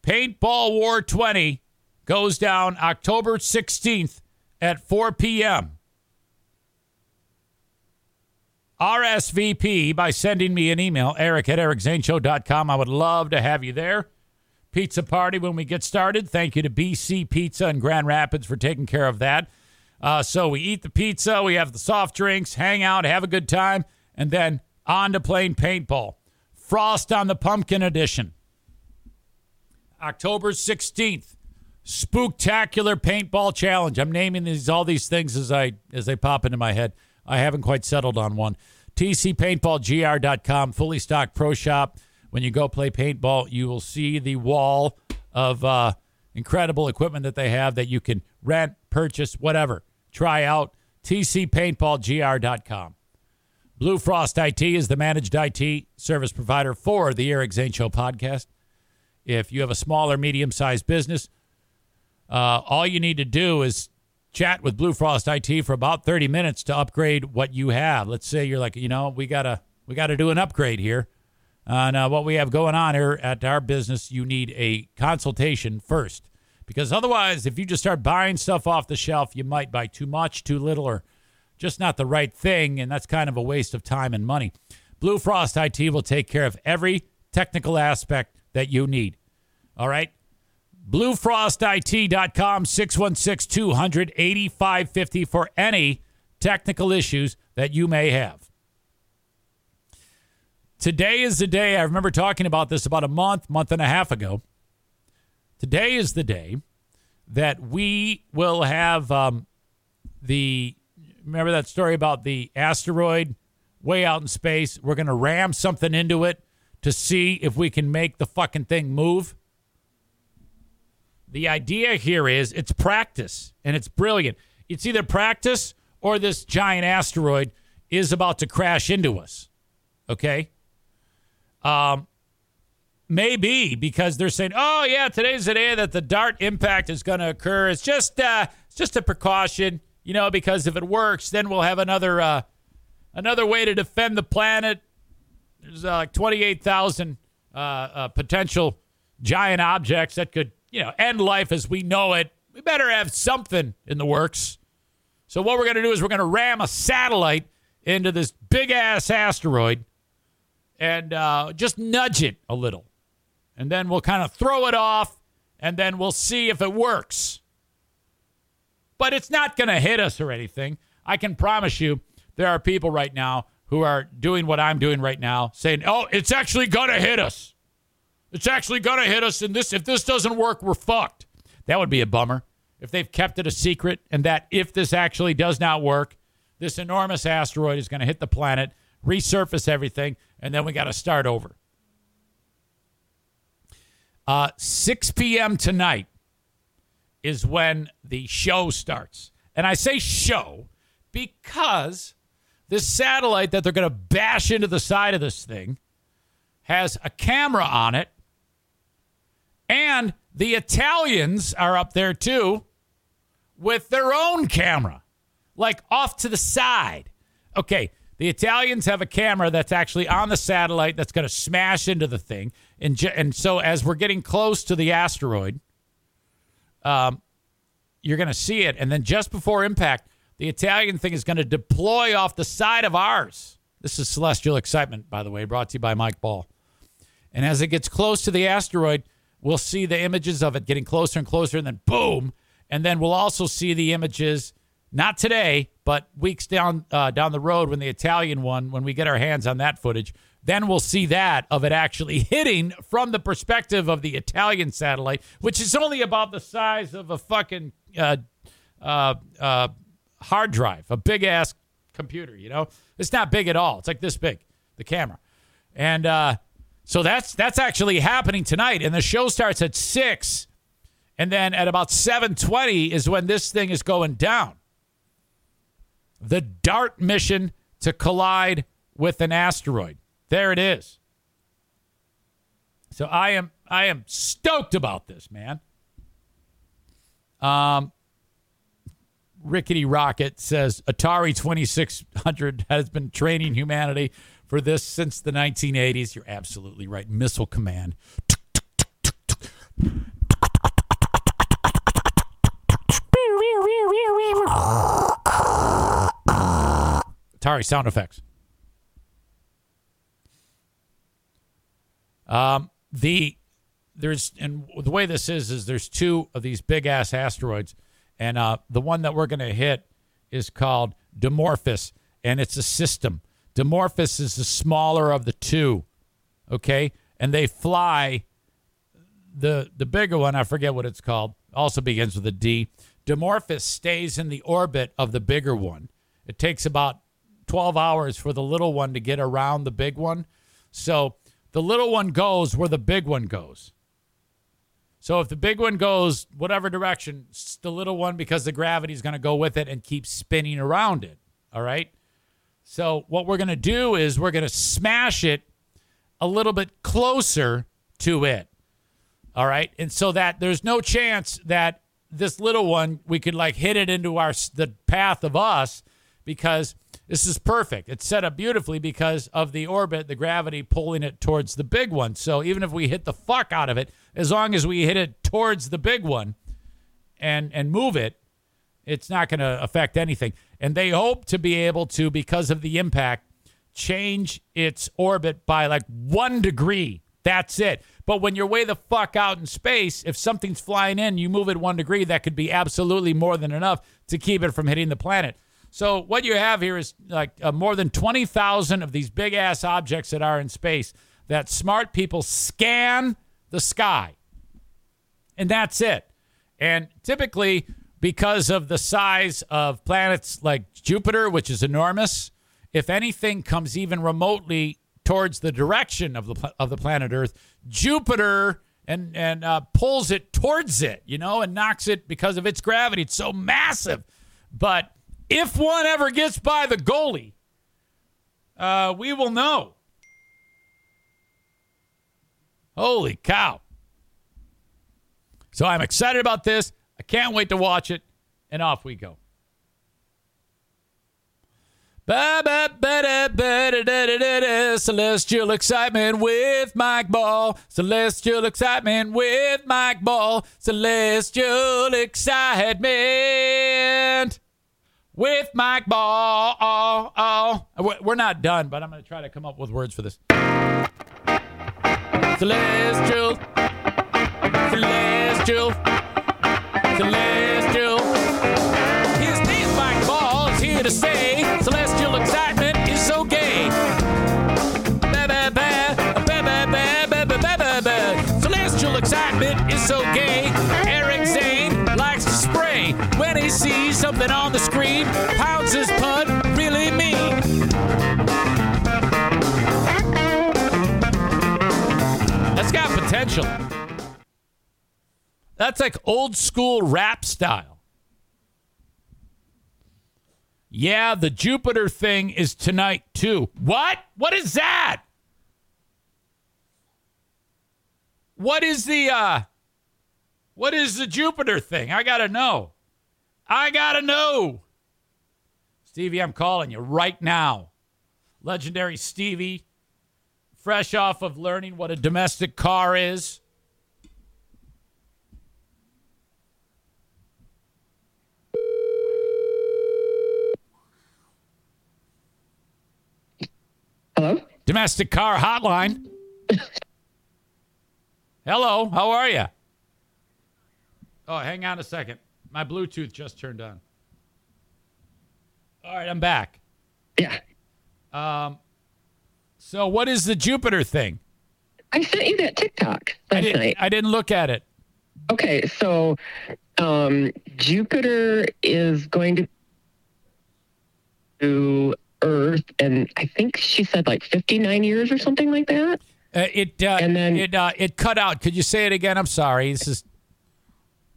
Paintball War 20 goes down October 16th at 4 p.m. RSVP by sending me an email, eric at ericzaneshow.com. I would love to have you there. Pizza party when we get started. Thank you to BC Pizza in Grand Rapids for taking care of that. Uh, so we eat the pizza, we have the soft drinks, hang out, have a good time, and then on to playing paintball. Frost on the Pumpkin Edition. October 16th. Spooktacular Paintball Challenge. I'm naming these all these things as I as they pop into my head. I haven't quite settled on one. TCPaintballGR.com, fully stocked pro shop. When you go play paintball, you will see the wall of uh, incredible equipment that they have that you can rent, purchase, whatever. Try out TCPaintballGR.com. Blue Frost IT is the managed IT service provider for the Eric Zane Show podcast. If you have a small or medium sized business, uh, all you need to do is chat with Blue Frost IT for about 30 minutes to upgrade what you have. Let's say you're like, you know, we gotta we gotta do an upgrade here on uh, what we have going on here at our business. You need a consultation first, because otherwise, if you just start buying stuff off the shelf, you might buy too much, too little, or just not the right thing, and that's kind of a waste of time and money. Blue Frost IT will take care of every technical aspect that you need. All right? BlueFrostIT.com 616 200 8550 for any technical issues that you may have. Today is the day, I remember talking about this about a month, month and a half ago. Today is the day that we will have um, the remember that story about the asteroid way out in space. We're going to ram something into it to see if we can make the fucking thing move. The idea here is it's practice and it's brilliant. It's either practice or this giant asteroid is about to crash into us. Okay? Um maybe because they're saying, "Oh yeah, today's the day that the DART impact is going to occur. It's just uh it's just a precaution, you know, because if it works, then we'll have another uh another way to defend the planet. There's uh, like 28,000 uh, uh, potential giant objects that could, you know, end life as we know it. We better have something in the works. So what we're going to do is we're going to ram a satellite into this big ass asteroid and uh, just nudge it a little, and then we'll kind of throw it off, and then we'll see if it works. But it's not going to hit us or anything. I can promise you, there are people right now who are doing what I'm doing right now, saying, "Oh, it's actually going to hit us. It's actually going to hit us, and this if this doesn't work, we're fucked." That would be a bummer if they've kept it a secret, and that if this actually does not work, this enormous asteroid is going to hit the planet, resurface everything, and then we got to start over. Uh, 6 p.m. tonight is when the show starts. And I say show because this satellite that they're going to bash into the side of this thing has a camera on it. And the Italians are up there too with their own camera, like off to the side. Okay, the Italians have a camera that's actually on the satellite that's going to smash into the thing. And, and so as we're getting close to the asteroid, um, you're going to see it. And then just before impact, the Italian thing is going to deploy off the side of ours. This is Celestial Excitement, by the way, brought to you by Mike Ball. And as it gets close to the asteroid, we'll see the images of it getting closer and closer, and then boom. And then we'll also see the images, not today, but weeks down uh, down the road when the Italian one, when we get our hands on that footage, then we'll see that of it actually hitting from the perspective of the Italian satellite, which is only about the size of a fucking uh, uh, uh, hard drive, a big ass computer. You know, it's not big at all. It's like this big, the camera, and uh, so that's that's actually happening tonight. And the show starts at six, and then at about seven twenty is when this thing is going down. The DART mission to collide with an asteroid. There it is. So I am I am stoked about this, man. Um Rickety Rocket says Atari 2600 has been training humanity for this since the 1980s. You're absolutely right. Missile command. Atari sound effects. Um, the there's and the way this is is there's two of these big ass asteroids, and uh, the one that we're going to hit is called Dimorphos, and it's a system. Dimorphos is the smaller of the two, okay, and they fly. The the bigger one, I forget what it's called, also begins with a D. Dimorphos stays in the orbit of the bigger one. It takes about 12 hours for the little one to get around the big one. So the little one goes where the big one goes. So if the big one goes whatever direction, the little one, because the gravity is going to go with it and keep spinning around it. All right. So what we're going to do is we're going to smash it a little bit closer to it. All right. And so that there's no chance that this little one, we could like hit it into our, the path of us because this is perfect. It's set up beautifully because of the orbit, the gravity pulling it towards the big one. So even if we hit the fuck out of it, as long as we hit it towards the big one and and move it, it's not going to affect anything. And they hope to be able to, because of the impact, change its orbit by like one degree. That's it. But when you're way the fuck out in space, if something's flying in, you move it one degree, that could be absolutely more than enough to keep it from hitting the planet. So what you have here is like uh, more than 20,000 of these big ass objects that are in space that smart people scan the sky. And that's it. And typically because of the size of planets like Jupiter, which is enormous, if anything comes even remotely towards the direction of the of the planet Earth, Jupiter and and uh, pulls it towards it, you know, and knocks it because of its gravity. It's so massive. But if one ever gets by the goalie, uh, we will know. Holy cow! So I'm excited about this. I can't wait to watch it, and off we go. Celestial excitement with Mike Ball. Celestial excitement with Mike Ball. Celestial excitement with Mike Ball. Oh, oh. We- We're not done, but I'm going to try to come up with words for this. Celestial. Celestial. Celestial. His name's Mike Ball is here to say celestial excitement is so gay. Celestial excitement is so gay. Sees something on the screen. Pounds his punt really mean. That's got potential. That's like old school rap style. Yeah, the Jupiter thing is tonight too. What? What is that? What is the uh what is the Jupiter thing? I got to know. I got to know. Stevie, I'm calling you right now. Legendary Stevie, fresh off of learning what a domestic car is. Hello? Domestic car hotline. Hello, how are you? Oh, hang on a second. My Bluetooth just turned on. All right, I'm back. Yeah. Um, so what is the Jupiter thing? I sent you that TikTok I last didn't, night. I didn't look at it. Okay, so um, Jupiter is going to to Earth, and I think she said like 59 years or something like that. Uh, it uh, And then- it uh, it cut out. Could you say it again? I'm sorry. This is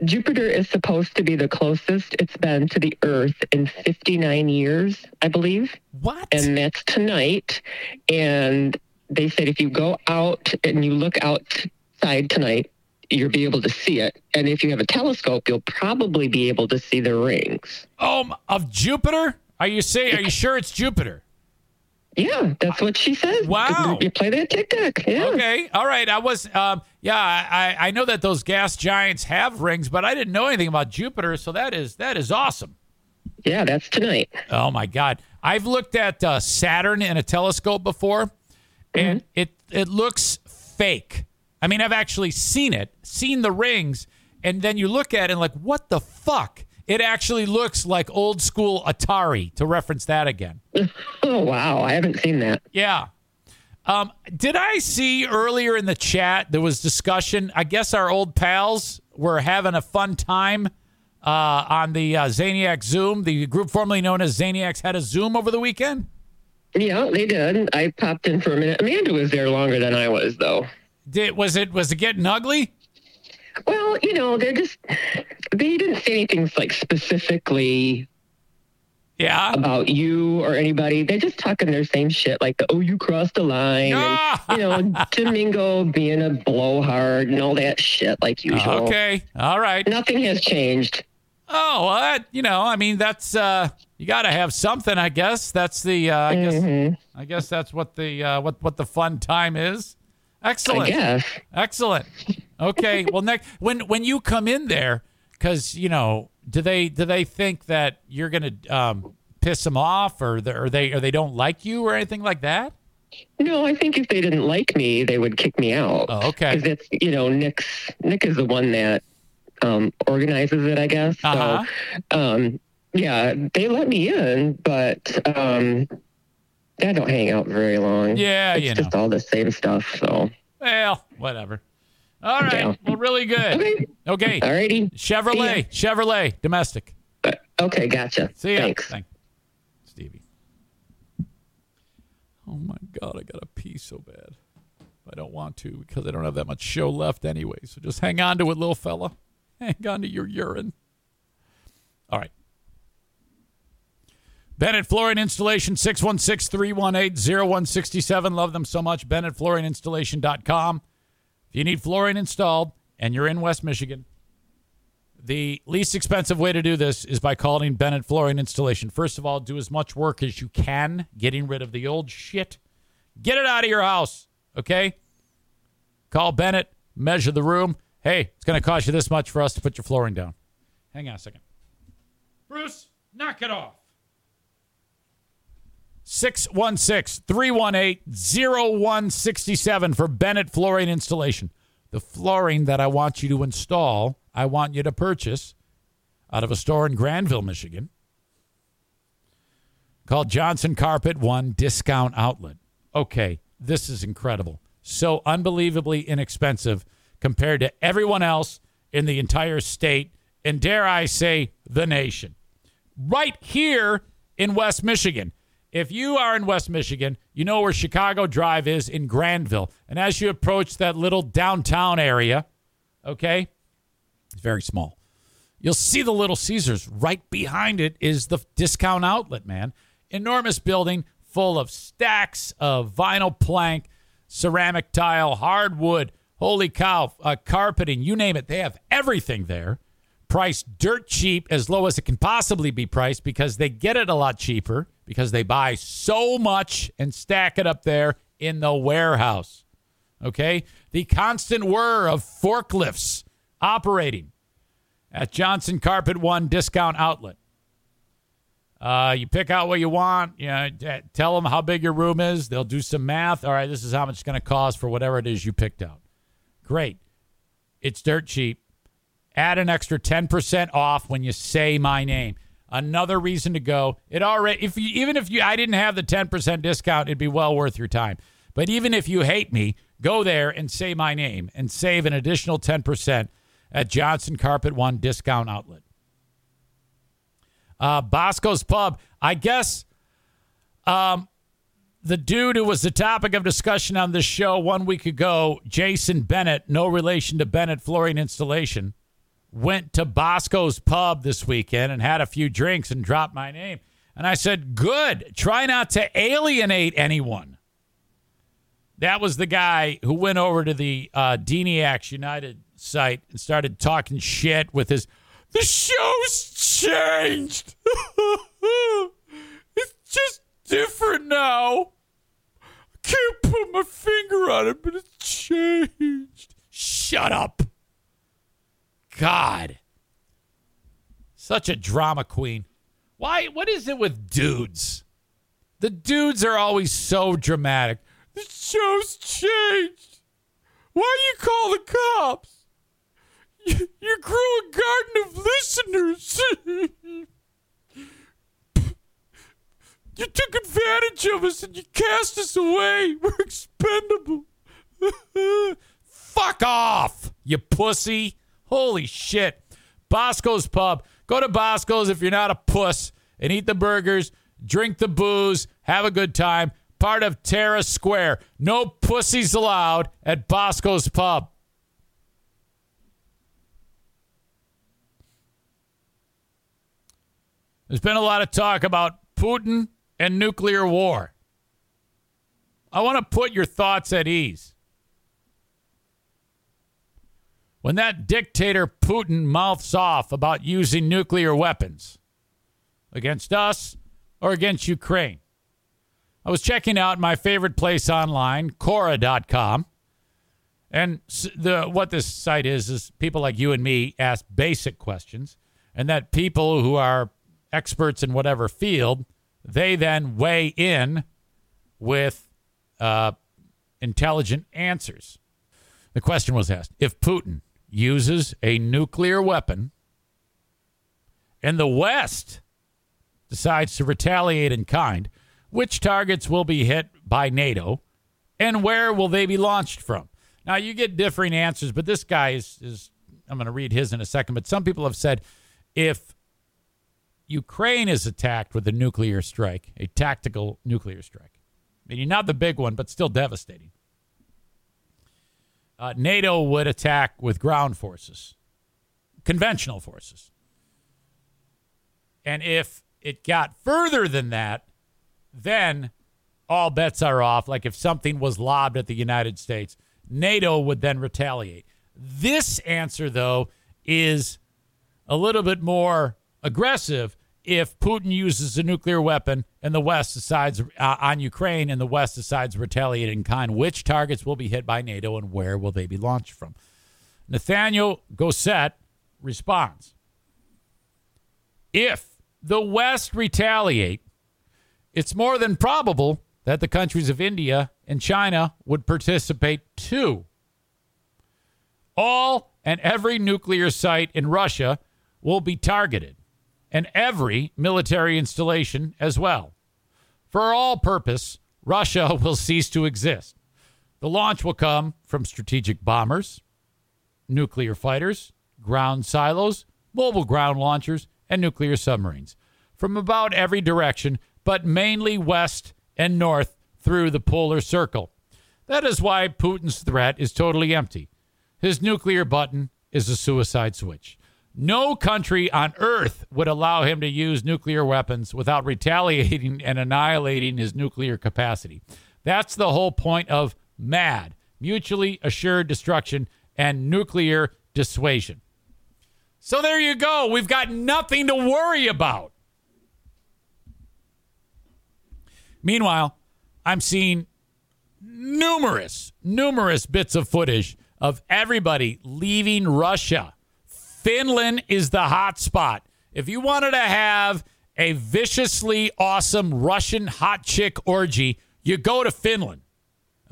Jupiter is supposed to be the closest it's been to the Earth in 59 years, I believe. what? And that's tonight. And they said if you go out and you look outside tonight, you'll be able to see it. And if you have a telescope, you'll probably be able to see the rings. oh, of Jupiter? Are you saying? Are you sure it's Jupiter? Yeah, that's what she says. Wow. You play that TikTok. Yeah. Okay, all right. I was, um, yeah, I I know that those gas giants have rings, but I didn't know anything about Jupiter. So that is that is awesome. Yeah, that's tonight. Oh my God! I've looked at uh, Saturn in a telescope before, and Mm-hmm. it it looks fake. I mean, I've actually seen it, seen the rings, and then you look at it and like, what the fuck? It actually looks like old school Atari. To reference that again. Oh, wow. I haven't seen that. Yeah. Um, did I see earlier in the chat there was discussion? I guess our old pals were having a fun time uh, on the uh, Zaniac Zoom. The group formerly known as Zaniacs had a Zoom over the weekend. Yeah, they did. I popped in for a minute. Amanda was there longer than I was, though. Did was it was it getting ugly? Well, you know, they're just, they didn't say anything like specifically Yeah. about you or anybody. They're just talking their same shit, like the oh, you crossed the line, and, you know, Domingo being a blowhard and all that shit, like usual. Okay. All right. Nothing has changed. Oh, well, that, you know, I mean, that's uh, you got to have something. I guess that's the. Uh, I guess. I guess that's what the uh, what what the fun time is. Excellent. Excellent. Okay. well, next when when you come in there, because you know, do they do they think that you're gonna um, piss them off, or the, or they or they don't like you, or anything like that? No, I think if they didn't like me, they would kick me out. Oh, okay. Because it's you know Nick's Nick is the one that um, organizes it, I guess. Uh-huh. So, um, yeah, they let me in, but um, I don't hang out very long. Yeah, it's you just all the same stuff. So Well, whatever. All right. Yeah. Well, really good. Okay. Okay. Alrighty. Chevrolet. Chevrolet. Domestic. Uh, okay, gotcha. See ya. Thanks. Thank- Stevie. Oh my God, I got to pee so bad. I don't want to because I don't have that much show left anyway. So just hang on to it, little fella. Hang on to your urine. All right. Bennett Flooring Installation, 616 318 0167. Love them so much. BennettFlooringInstallation.com. If you need flooring installed and you're in West Michigan, the least expensive way to do this is by calling Bennett Flooring Installation. First of all, do as much work as you can getting rid of the old shit. Get it out of your house, okay? Call Bennett, measure the room. Hey, it's going to cost you this much for us to put your flooring down. Hang on a second. Bruce, knock it off. 616 318 0167 for Bennett Flooring Installation. The flooring that I want you to install, I want you to purchase out of a store in Grandville, Michigan called Johnson Carpet One Discount Outlet. Okay, this is incredible. So unbelievably inexpensive compared to everyone else in the entire state and, dare I say, the nation. Right here in West Michigan. If you are in West Michigan, you know where Chicago Drive is in Grandville. And as you approach that little downtown area, okay, it's very small. You'll see the Little Caesars. Right behind it is the discount outlet, man. Enormous building full of stacks of vinyl plank, ceramic tile, hardwood, holy cow, uh, carpeting, you name it. They have everything there. Priced dirt cheap, as low as it can possibly be priced because they get it a lot cheaper because they buy so much and stack it up there in the warehouse. Okay? The constant whir of forklifts operating at Johnson Carpet One Discount Outlet. Uh, you pick out what you want. You know, tell them how big your room is. They'll do some math. All right, this is how much it's going to cost for whatever it is you picked out. Great. It's dirt cheap. Add an extra 10% off when you say my name. Another reason to go. It already if you even if you I didn't have the 10% discount, it'd be well worth your time. But even if you hate me, go there and say my name and save an additional 10% at Johnson Carpet One Discount Outlet. Uh, Bosco's Pub. I guess um, the dude who was the topic of discussion on this show one week ago, Jason Bennett, no relation to Bennett Flooring Installation, went to Bosco's Pub this weekend and had a few drinks and dropped my name. And I said, good. Try not to alienate anyone. That was the guy who went over to the uh, Zaniacs United site and started talking shit with his the show's changed. it's just different now. I can't put my finger on it, but it's changed. Shut up. God. Such a drama queen. Why? What is it with dudes? The dudes are always so dramatic. The show's changed. Why do you call the cops? You, you grew a garden of listeners. you took advantage of us and you cast us away. We're expendable. Fuck off, you pussy. Holy shit. Bosco's Pub. Go to Bosco's if you're not a puss and eat the burgers, drink the booze, have a good time. Part of Terra Square. No pussies allowed at Bosco's Pub. There's been a lot of talk about Putin and nuclear war. I want to put your thoughts at ease. When that dictator Putin mouths off about using nuclear weapons against us or against Ukraine, I was checking out my favorite place online, Quora.com. And the what this site is is people like you and me ask basic questions, and that people who are experts in whatever field, they then weigh in with uh, intelligent answers. The question was asked if Putin uses a nuclear weapon and the West decides to retaliate in kind, which targets will be hit by NATO and where will they be launched from? Now, you get differing answers, but this guy is, is I'm going to read his in a second, but some people have said if Ukraine is attacked with a nuclear strike, a tactical nuclear strike, meaning not the big one, but still devastating. Uh, NATO would attack with ground forces, conventional forces. And if it got further than that, then all bets are off. Like if something was lobbed at the United States, NATO would then retaliate. This answer, though, is a little bit more aggressive if Putin uses a nuclear weapon and the West decides uh, on Ukraine and the West decides retaliate in kind. Which targets will be hit by NATO and where will they be launched from? Nathaniel Gosset responds If the West retaliate, it's more than probable that the countries of India and China would participate too. All and every nuclear site in Russia will be targeted, and every military installation as well. For all purpose, Russia will cease to exist. The launch will come from strategic bombers, nuclear fighters, ground silos, mobile ground launchers, and nuclear submarines from about every direction, but mainly west and north through the polar circle. That is why Putin's threat is totally empty. His nuclear button is a suicide switch. No country on earth would allow him to use nuclear weapons without retaliating and annihilating his nuclear capacity. That's the whole point of MAD mutually assured destruction and nuclear dissuasion. So there you go. We've got nothing to worry about. Meanwhile, I'm seeing numerous, numerous bits of footage of everybody leaving Russia. Finland is the hot spot. If you wanted to have a viciously awesome Russian hot chick orgy, you go to Finland.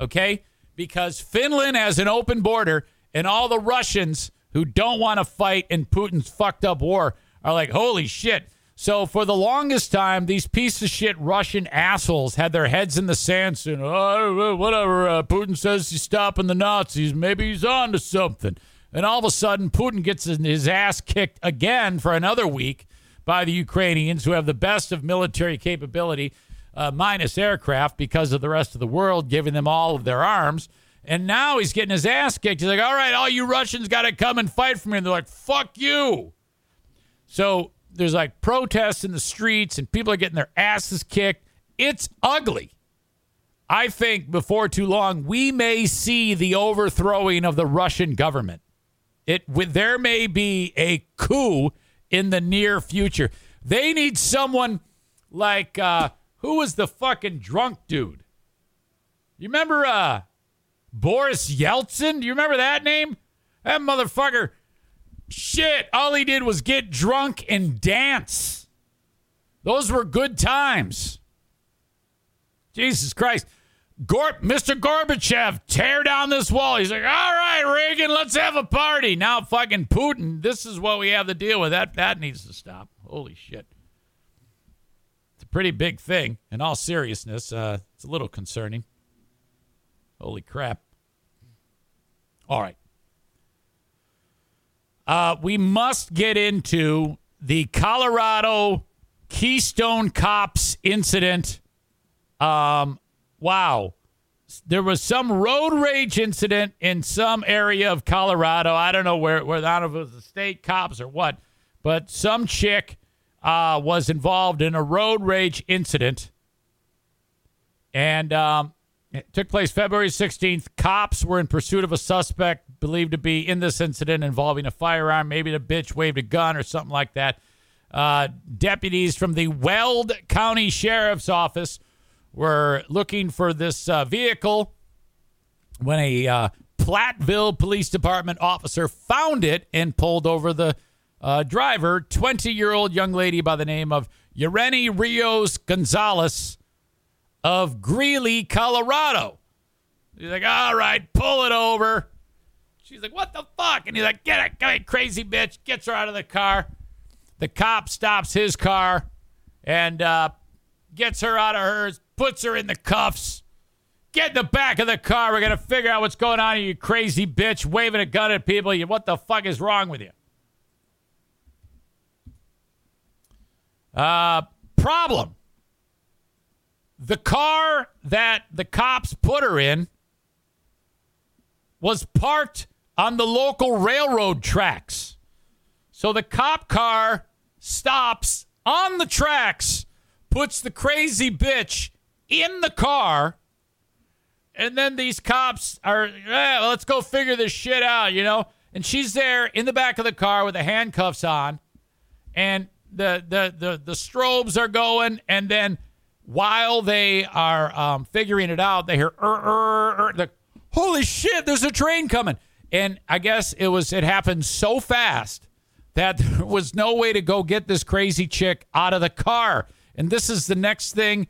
Okay? Because Finland has an open border, and all the Russians who don't want to fight in Putin's fucked up war are like, holy shit. So for the longest time, these piece of shit Russian assholes had their heads in the sand saying, oh, whatever, uh, Putin says he's stopping the Nazis. Maybe he's on to something. And all of a sudden, Putin gets his ass kicked again for another week by the Ukrainians, who have the best of military capability, uh, minus aircraft, because of the rest of the world giving them all of their arms. And now he's getting his ass kicked. He's like, all right, all you Russians got to come and fight for me. And they're like, fuck you. So there's like protests in the streets and people are getting their asses kicked. It's ugly. I think before too long we may see the overthrowing of the Russian government. It there may be a coup in the near future. They need someone like uh, who was the fucking drunk dude? You remember uh, Boris Yeltsin? Do you remember that name? That motherfucker Shit, all he did was get drunk and dance. Those were good times. Jesus Christ. Gor- Mr. Gorbachev, tear down this wall. He's like, all right, Reagan, let's have a party. Now, fucking Putin, this is what we have to deal with. That, that needs to stop. Holy shit. It's a pretty big thing. In all seriousness, uh, it's a little concerning. Holy crap. All right. Uh, we must get into the Colorado Keystone Cops incident. Um, wow. There was some road rage incident in some area of Colorado. I don't know where, where I don't know if it was the state cops or what, but some chick uh, was involved in a road rage incident. And um, it took place February 16th. Cops were in pursuit of a suspect believed to be in this incident involving a firearm. Maybe the bitch waved a gun or something like that. Uh, deputies from the Weld County Sheriff's Office were looking for this uh, vehicle when a uh, Platteville Police Department officer found it and pulled over the uh, driver, 20 year old young lady by the name of Yareni Rios Gonzalez of Greeley, Colorado. He's like, all right, pull it over. She's like, what the fuck? And he's like, get it, get it, crazy bitch. Gets her out of the car. The cop stops his car and uh, gets her out of hers, puts her in the cuffs. Get in the back of the car. We're going to figure out what's going on, you crazy bitch, waving a gun at people. You, what the fuck is wrong with you? Uh, problem the car that the cops put her in was parked on the local railroad tracks. So the cop car stops on the tracks, puts the crazy bitch in the car, and then these cops are, eh, let's go figure this shit out, you know? And she's there in the back of the car with the handcuffs on, and the the the, the strobes are going, and then while they are um, figuring it out, they hear, er, er, er, the, holy shit, there's a train coming. And I guess it was it happened so fast that there was no way to go get this crazy chick out of the car. And this is the next thing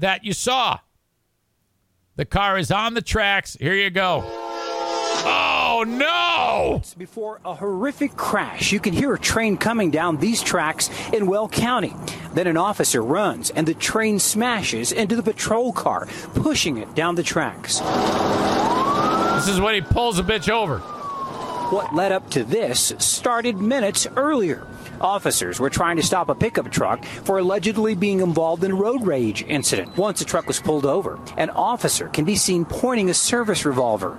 that you saw. The car is on the tracks. Here you go. Oh no! Before a horrific crash, you can hear a train coming down these tracks in Weld County. Then an officer runs and the train smashes into the patrol car, pushing it down the tracks. This is when he pulls a bitch over. What led up to this started minutes earlier. Officers were trying to stop a pickup truck for allegedly being involved in a road rage incident. Once the truck was pulled over, an officer can be seen pointing a service revolver.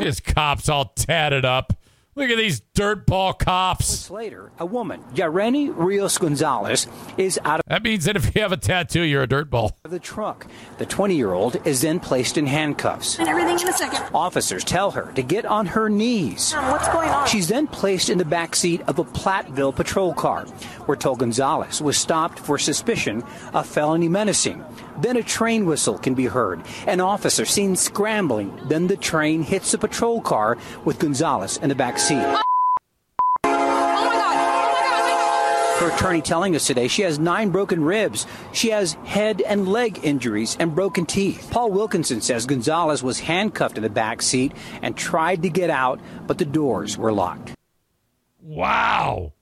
His cops all tatted up. Look at these dirtball cops. Months later, a woman, Yareni Rios Gonzalez, is out of That means that if you have a tattoo, you're a dirtball. the truck. The 20 year old is then placed in handcuffs. And everything in a second. Officers tell her to get on her knees. What's going on? She's then placed in the back seat of a Platteville patrol car. We're told Gonzalez was stopped for suspicion of felony menacing. Then a train whistle can be heard. An officer seen scrambling. Then the train hits a patrol car with Gonzalez in the back seat. Her attorney telling us today she has nine broken ribs. She has head and leg injuries and broken teeth. Paul Wilkinson says Gonzalez was handcuffed in the back seat and tried to get out, but the doors were locked. Wow.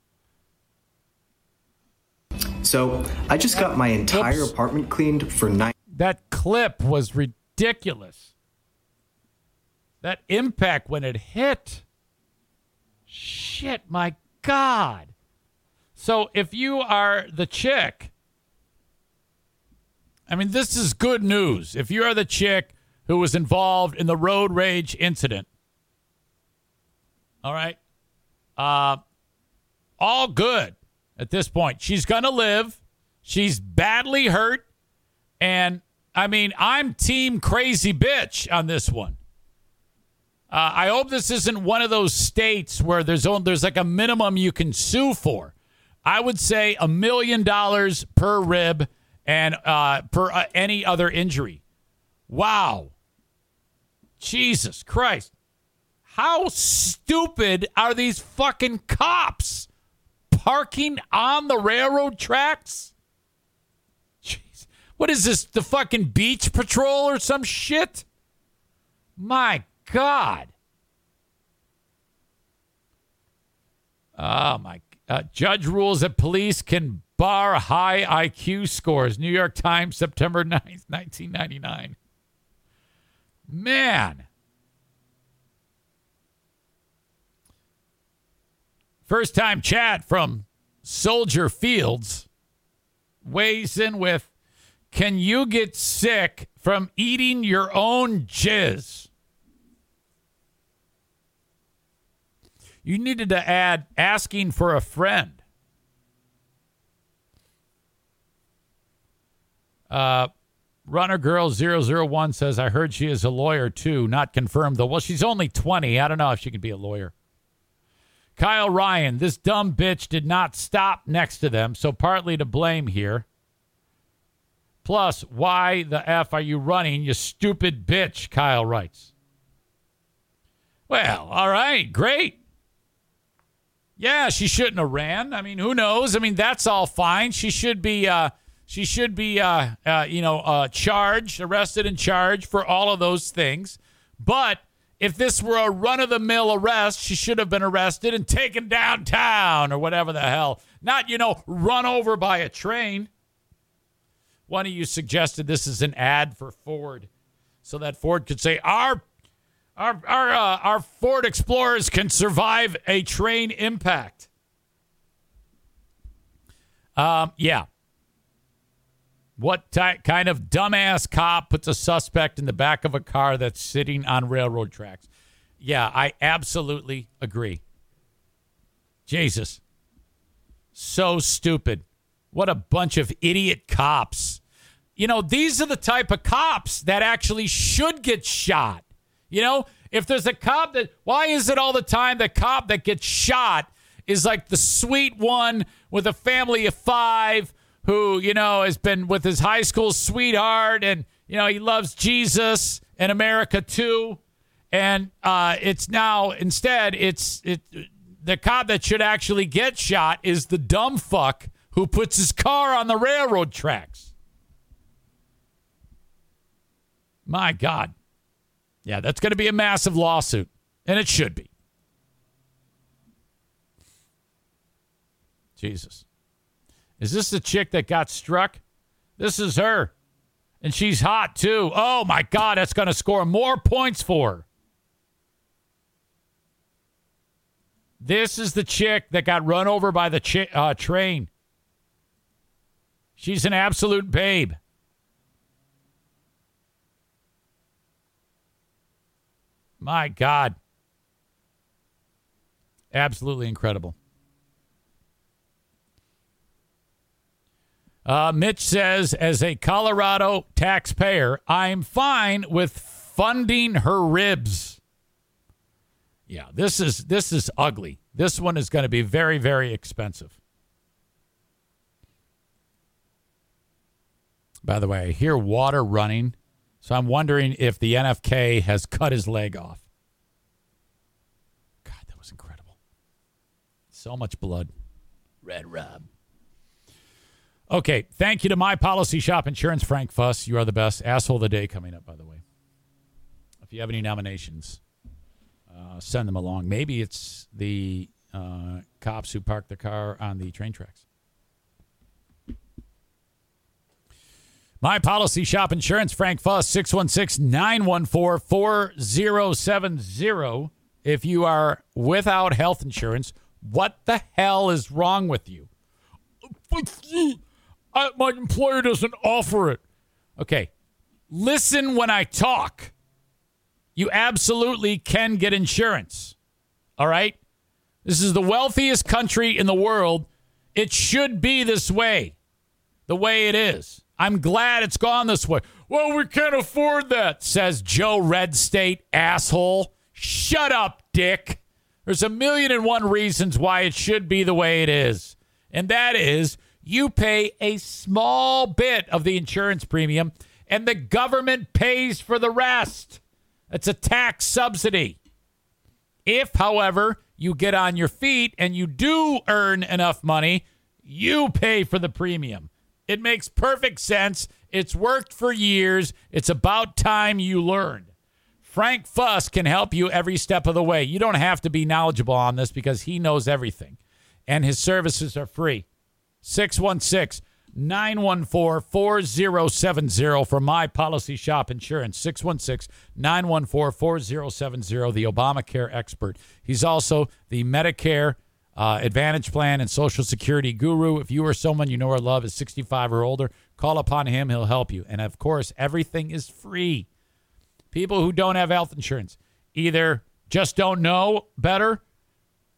So I just got my entire apartment cleaned for nine. That clip was ridiculous. That impact when it hit. Shit, my God. So if you are the chick, I mean, this is good news. If you are the chick who was involved in the road rage incident, all right, uh, all good at this point. She's going to live. She's badly hurt. And I mean, I'm team crazy bitch on this one. Uh, I hope this isn't one of those states where there's only, there's like a minimum you can sue for. I would say a million dollars per rib and uh, per uh, any other injury. Wow. Jesus Christ. How stupid are these fucking cops parking on the railroad tracks? Jeez. What is this? The fucking beach patrol or some shit? My God. Oh, my. Uh, judge rules that police can bar high IQ scores. New York Times, September 9th, 1999. Man. First time chat from Soldier Fields weighs in with Can you get sick from eating your own jizz? You needed to add asking for a friend. Uh, Runner Girl 001 says, I heard she is a lawyer too. Not confirmed though. Well, she's only 20. I don't know if she can be a lawyer. Kyle Ryan, this dumb bitch did not stop next to them, so partly to blame here. Plus, why the F are you running, you stupid bitch? Kyle writes. Well, all right, great. Yeah, she shouldn't have ran. I mean, who knows? I mean, that's all fine. She should be, uh, she should be, uh, uh, you know, uh, charged, arrested, and charged for all of those things. But if this were a run of the mill arrest, she should have been arrested and taken downtown or whatever the hell. Not, you know, run over by a train. One of you suggested this is an ad for Ford so that Ford could say, our our our uh, our Ford Explorers can survive a train impact. Um, yeah. What kind of dumbass cop puts a suspect in the back of a car that's sitting on railroad tracks? Yeah, I absolutely agree. Jesus. So stupid. What a bunch of idiot cops. You know, these are the type of cops that actually should get shot. You know, if there's a cop that, why is it all the time the cop that gets shot is like the sweet one with a family of five who, you know, has been with his high school sweetheart and, you know, he loves Jesus and America too. And uh, it's now, instead, it's it, the cop that should actually get shot is the dumb fuck who puts his car on the railroad tracks. My God. Yeah, that's going to be a massive lawsuit, and it should be. Jesus. Is this the chick that got struck? This is her. And she's hot too. Oh my God, that's going to score more points for her. This is the chick that got run over by the chi- uh, train. She's an absolute babe. My God. Absolutely incredible. Uh, Mitch says, as a Colorado taxpayer, I'm fine with funding her ribs. Yeah, this is this is ugly. This one is going to be very very expensive. By the way, I hear water running, so I'm wondering if the NFK has cut his leg off. God, that was incredible. So much blood. Red Rob. Okay, thank you to My Policy Shop Insurance, Frank Fuss. You are the best. Asshole of the day coming up, by the way. If you have any nominations, uh, send them along. Maybe it's the uh, cops who parked the car on the train tracks. My Policy Shop Insurance, Frank Fuss, 616 914 4070. If you are without health insurance, what the hell is wrong with you? I, my employer doesn't offer it. Okay. Listen when I talk. You absolutely can get insurance. All right? This is the wealthiest country in the world. It should be this way, the way it is. I'm glad it's gone this way. Well, we can't afford that, says Joe Red State, asshole. Shut up, dick. There's a million and one reasons why it should be the way it is. And that is you pay a small bit of the insurance premium and the government pays for the rest. It's a tax subsidy. If, however, you get on your feet and you do earn enough money, you pay for the premium. It makes perfect sense. It's worked for years. It's about time you learned. Frank Fuss can help you every step of the way. You don't have to be knowledgeable on this because he knows everything, and his services are free. 616 914 4070 for My Policy Shop Insurance. 616 914 4070, the Obamacare expert. He's also the Medicare uh, Advantage Plan and Social Security guru. If you or someone you know or love is 65 or older, call upon him. He'll help you. And of course, everything is free. People who don't have health insurance either just don't know better,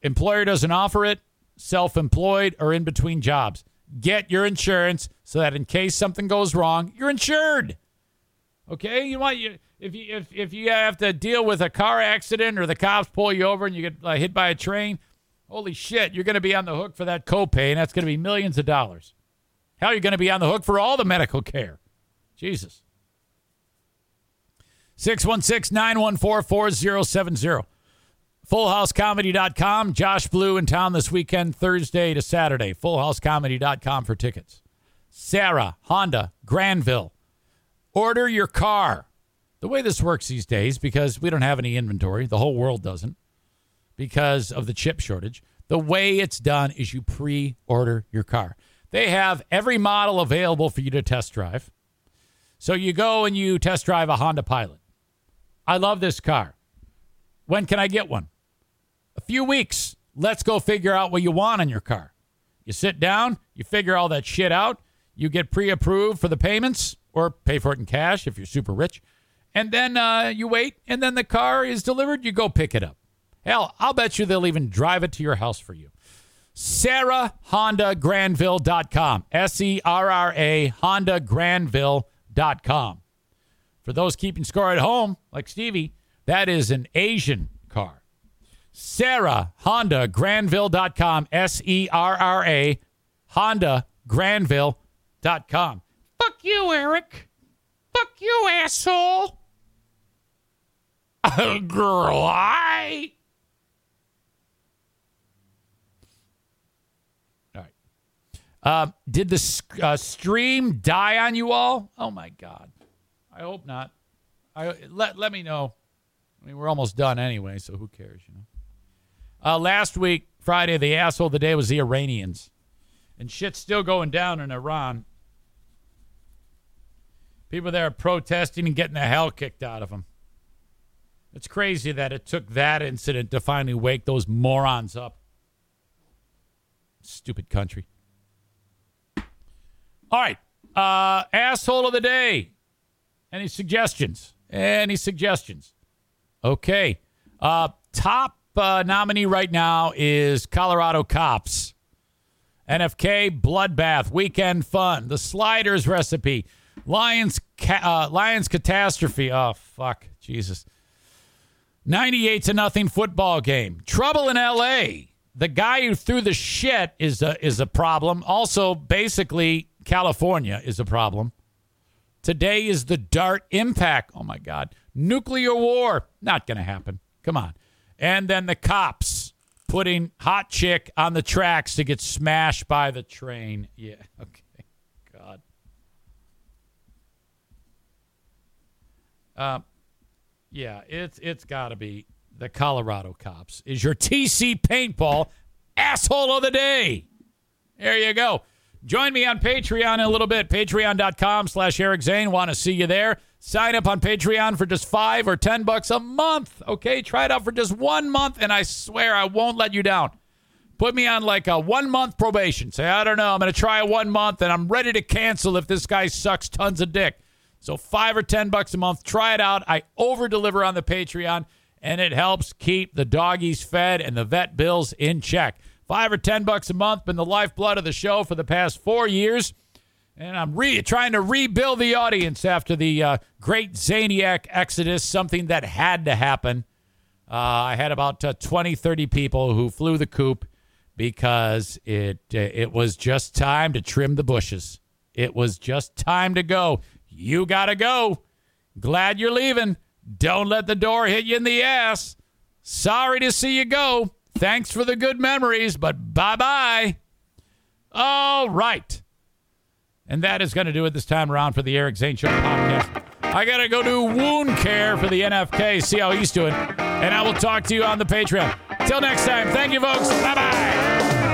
employer doesn't offer it, self employed, or in between jobs. Get your insurance so that in case something goes wrong, you're insured. Okay, you want you if you if, if you have to deal with a car accident or the cops pull you over and you get uh, hit by a train, holy shit, you're going to be on the hook for that copay, and that's going to be millions of dollars. Hell, you're going to be on the hook for all the medical care. Jesus. 616 914 4070. FullHouseComedy.com. Josh Blue in town this weekend, Thursday to Saturday. FullHouseComedy.com for tickets. Serra, Honda, Grandville. Order your car. The way this works these days, because we don't have any inventory, the whole world doesn't, because of the chip shortage, the way it's done is you pre order your car. They have every model available for you to test drive. So you go and you test drive a Honda Pilot. I love this car. When can I get one? A few weeks. Let's go figure out what you want in your car. You sit down, you figure all that shit out, You get pre approved for the payments or pay for it in cash if you're super rich. And then uh, you wait, and then the car is delivered. You go pick it up. Hell, I'll bet you they'll even drive it to your house for you. Serra Honda Grandville.com. S E R R A Honda. For those keeping score at home, like Stevie, that is an Asian car. Serra Honda Grandville.com. S E R R A Honda Grandville.com. Fuck you, Eric. Fuck you, asshole. Girl, I. All right. Uh, did the uh, stream die on you all? Oh my god. I hope not. I let let me know. I mean, we're almost done anyway, so who cares, you know? Uh, last week, Friday, the asshole of the day was the Iranians, and shit's still going down in Iran. People there are protesting and getting the hell kicked out of them. It's crazy that it took that incident to finally wake those morons up. Stupid country. All right. Uh, asshole of the day. Any suggestions? Any suggestions? Okay. Uh, top uh, nominee right now is Colorado Cops. NFK Bloodbath Weekend Fun. The Sliders Recipe. Lions ca- uh, Lions Catastrophe. Oh fuck, Jesus. 98 to nothing football game. Trouble in LA. The guy who threw the shit is a, is a problem. Also, basically, California is a problem. Today is the DART impact. Oh my God. Nuclear war. Not going to happen. Come on. And then the cops putting hot chick on the tracks to get smashed by the train. Yeah. Okay. God. Uh, yeah, it's it's got to be the Colorado cops. Is your TC paintball asshole of the day? There you go. Join me on Patreon in a little bit. Patreon.com slash Eric Zane. Want to see you there. Sign up on Patreon for just five or ten bucks a month. Okay, try it out for just one month, and I swear I won't let you down. Put me on like a one month probation. Say, I don't know, I'm going to try one month, and I'm ready to cancel if this guy sucks tons of dick. So five or ten bucks a month. Try it out. I over deliver on the Patreon, and it helps keep the doggies fed and the vet bills in check. Five or ten bucks a month been the lifeblood of the show for the past four years. And I'm re- trying to rebuild the audience after the uh, great Zaniac exodus, something that had to happen. Uh, I had about uh, 20, 30 people who flew the coop because it uh, it was just time to trim the bushes. It was just time to go. You got to go. Glad you're leaving. Don't let the door hit you in the ass. Sorry to see you go. Thanks for the good memories, but bye bye. All right. And that is going to do it this time around for the Eric Zane Show podcast. I got to go do wound care for the NFK, see how he's doing. And I will talk to you on the Patreon. Till next time, thank you, folks. Bye bye.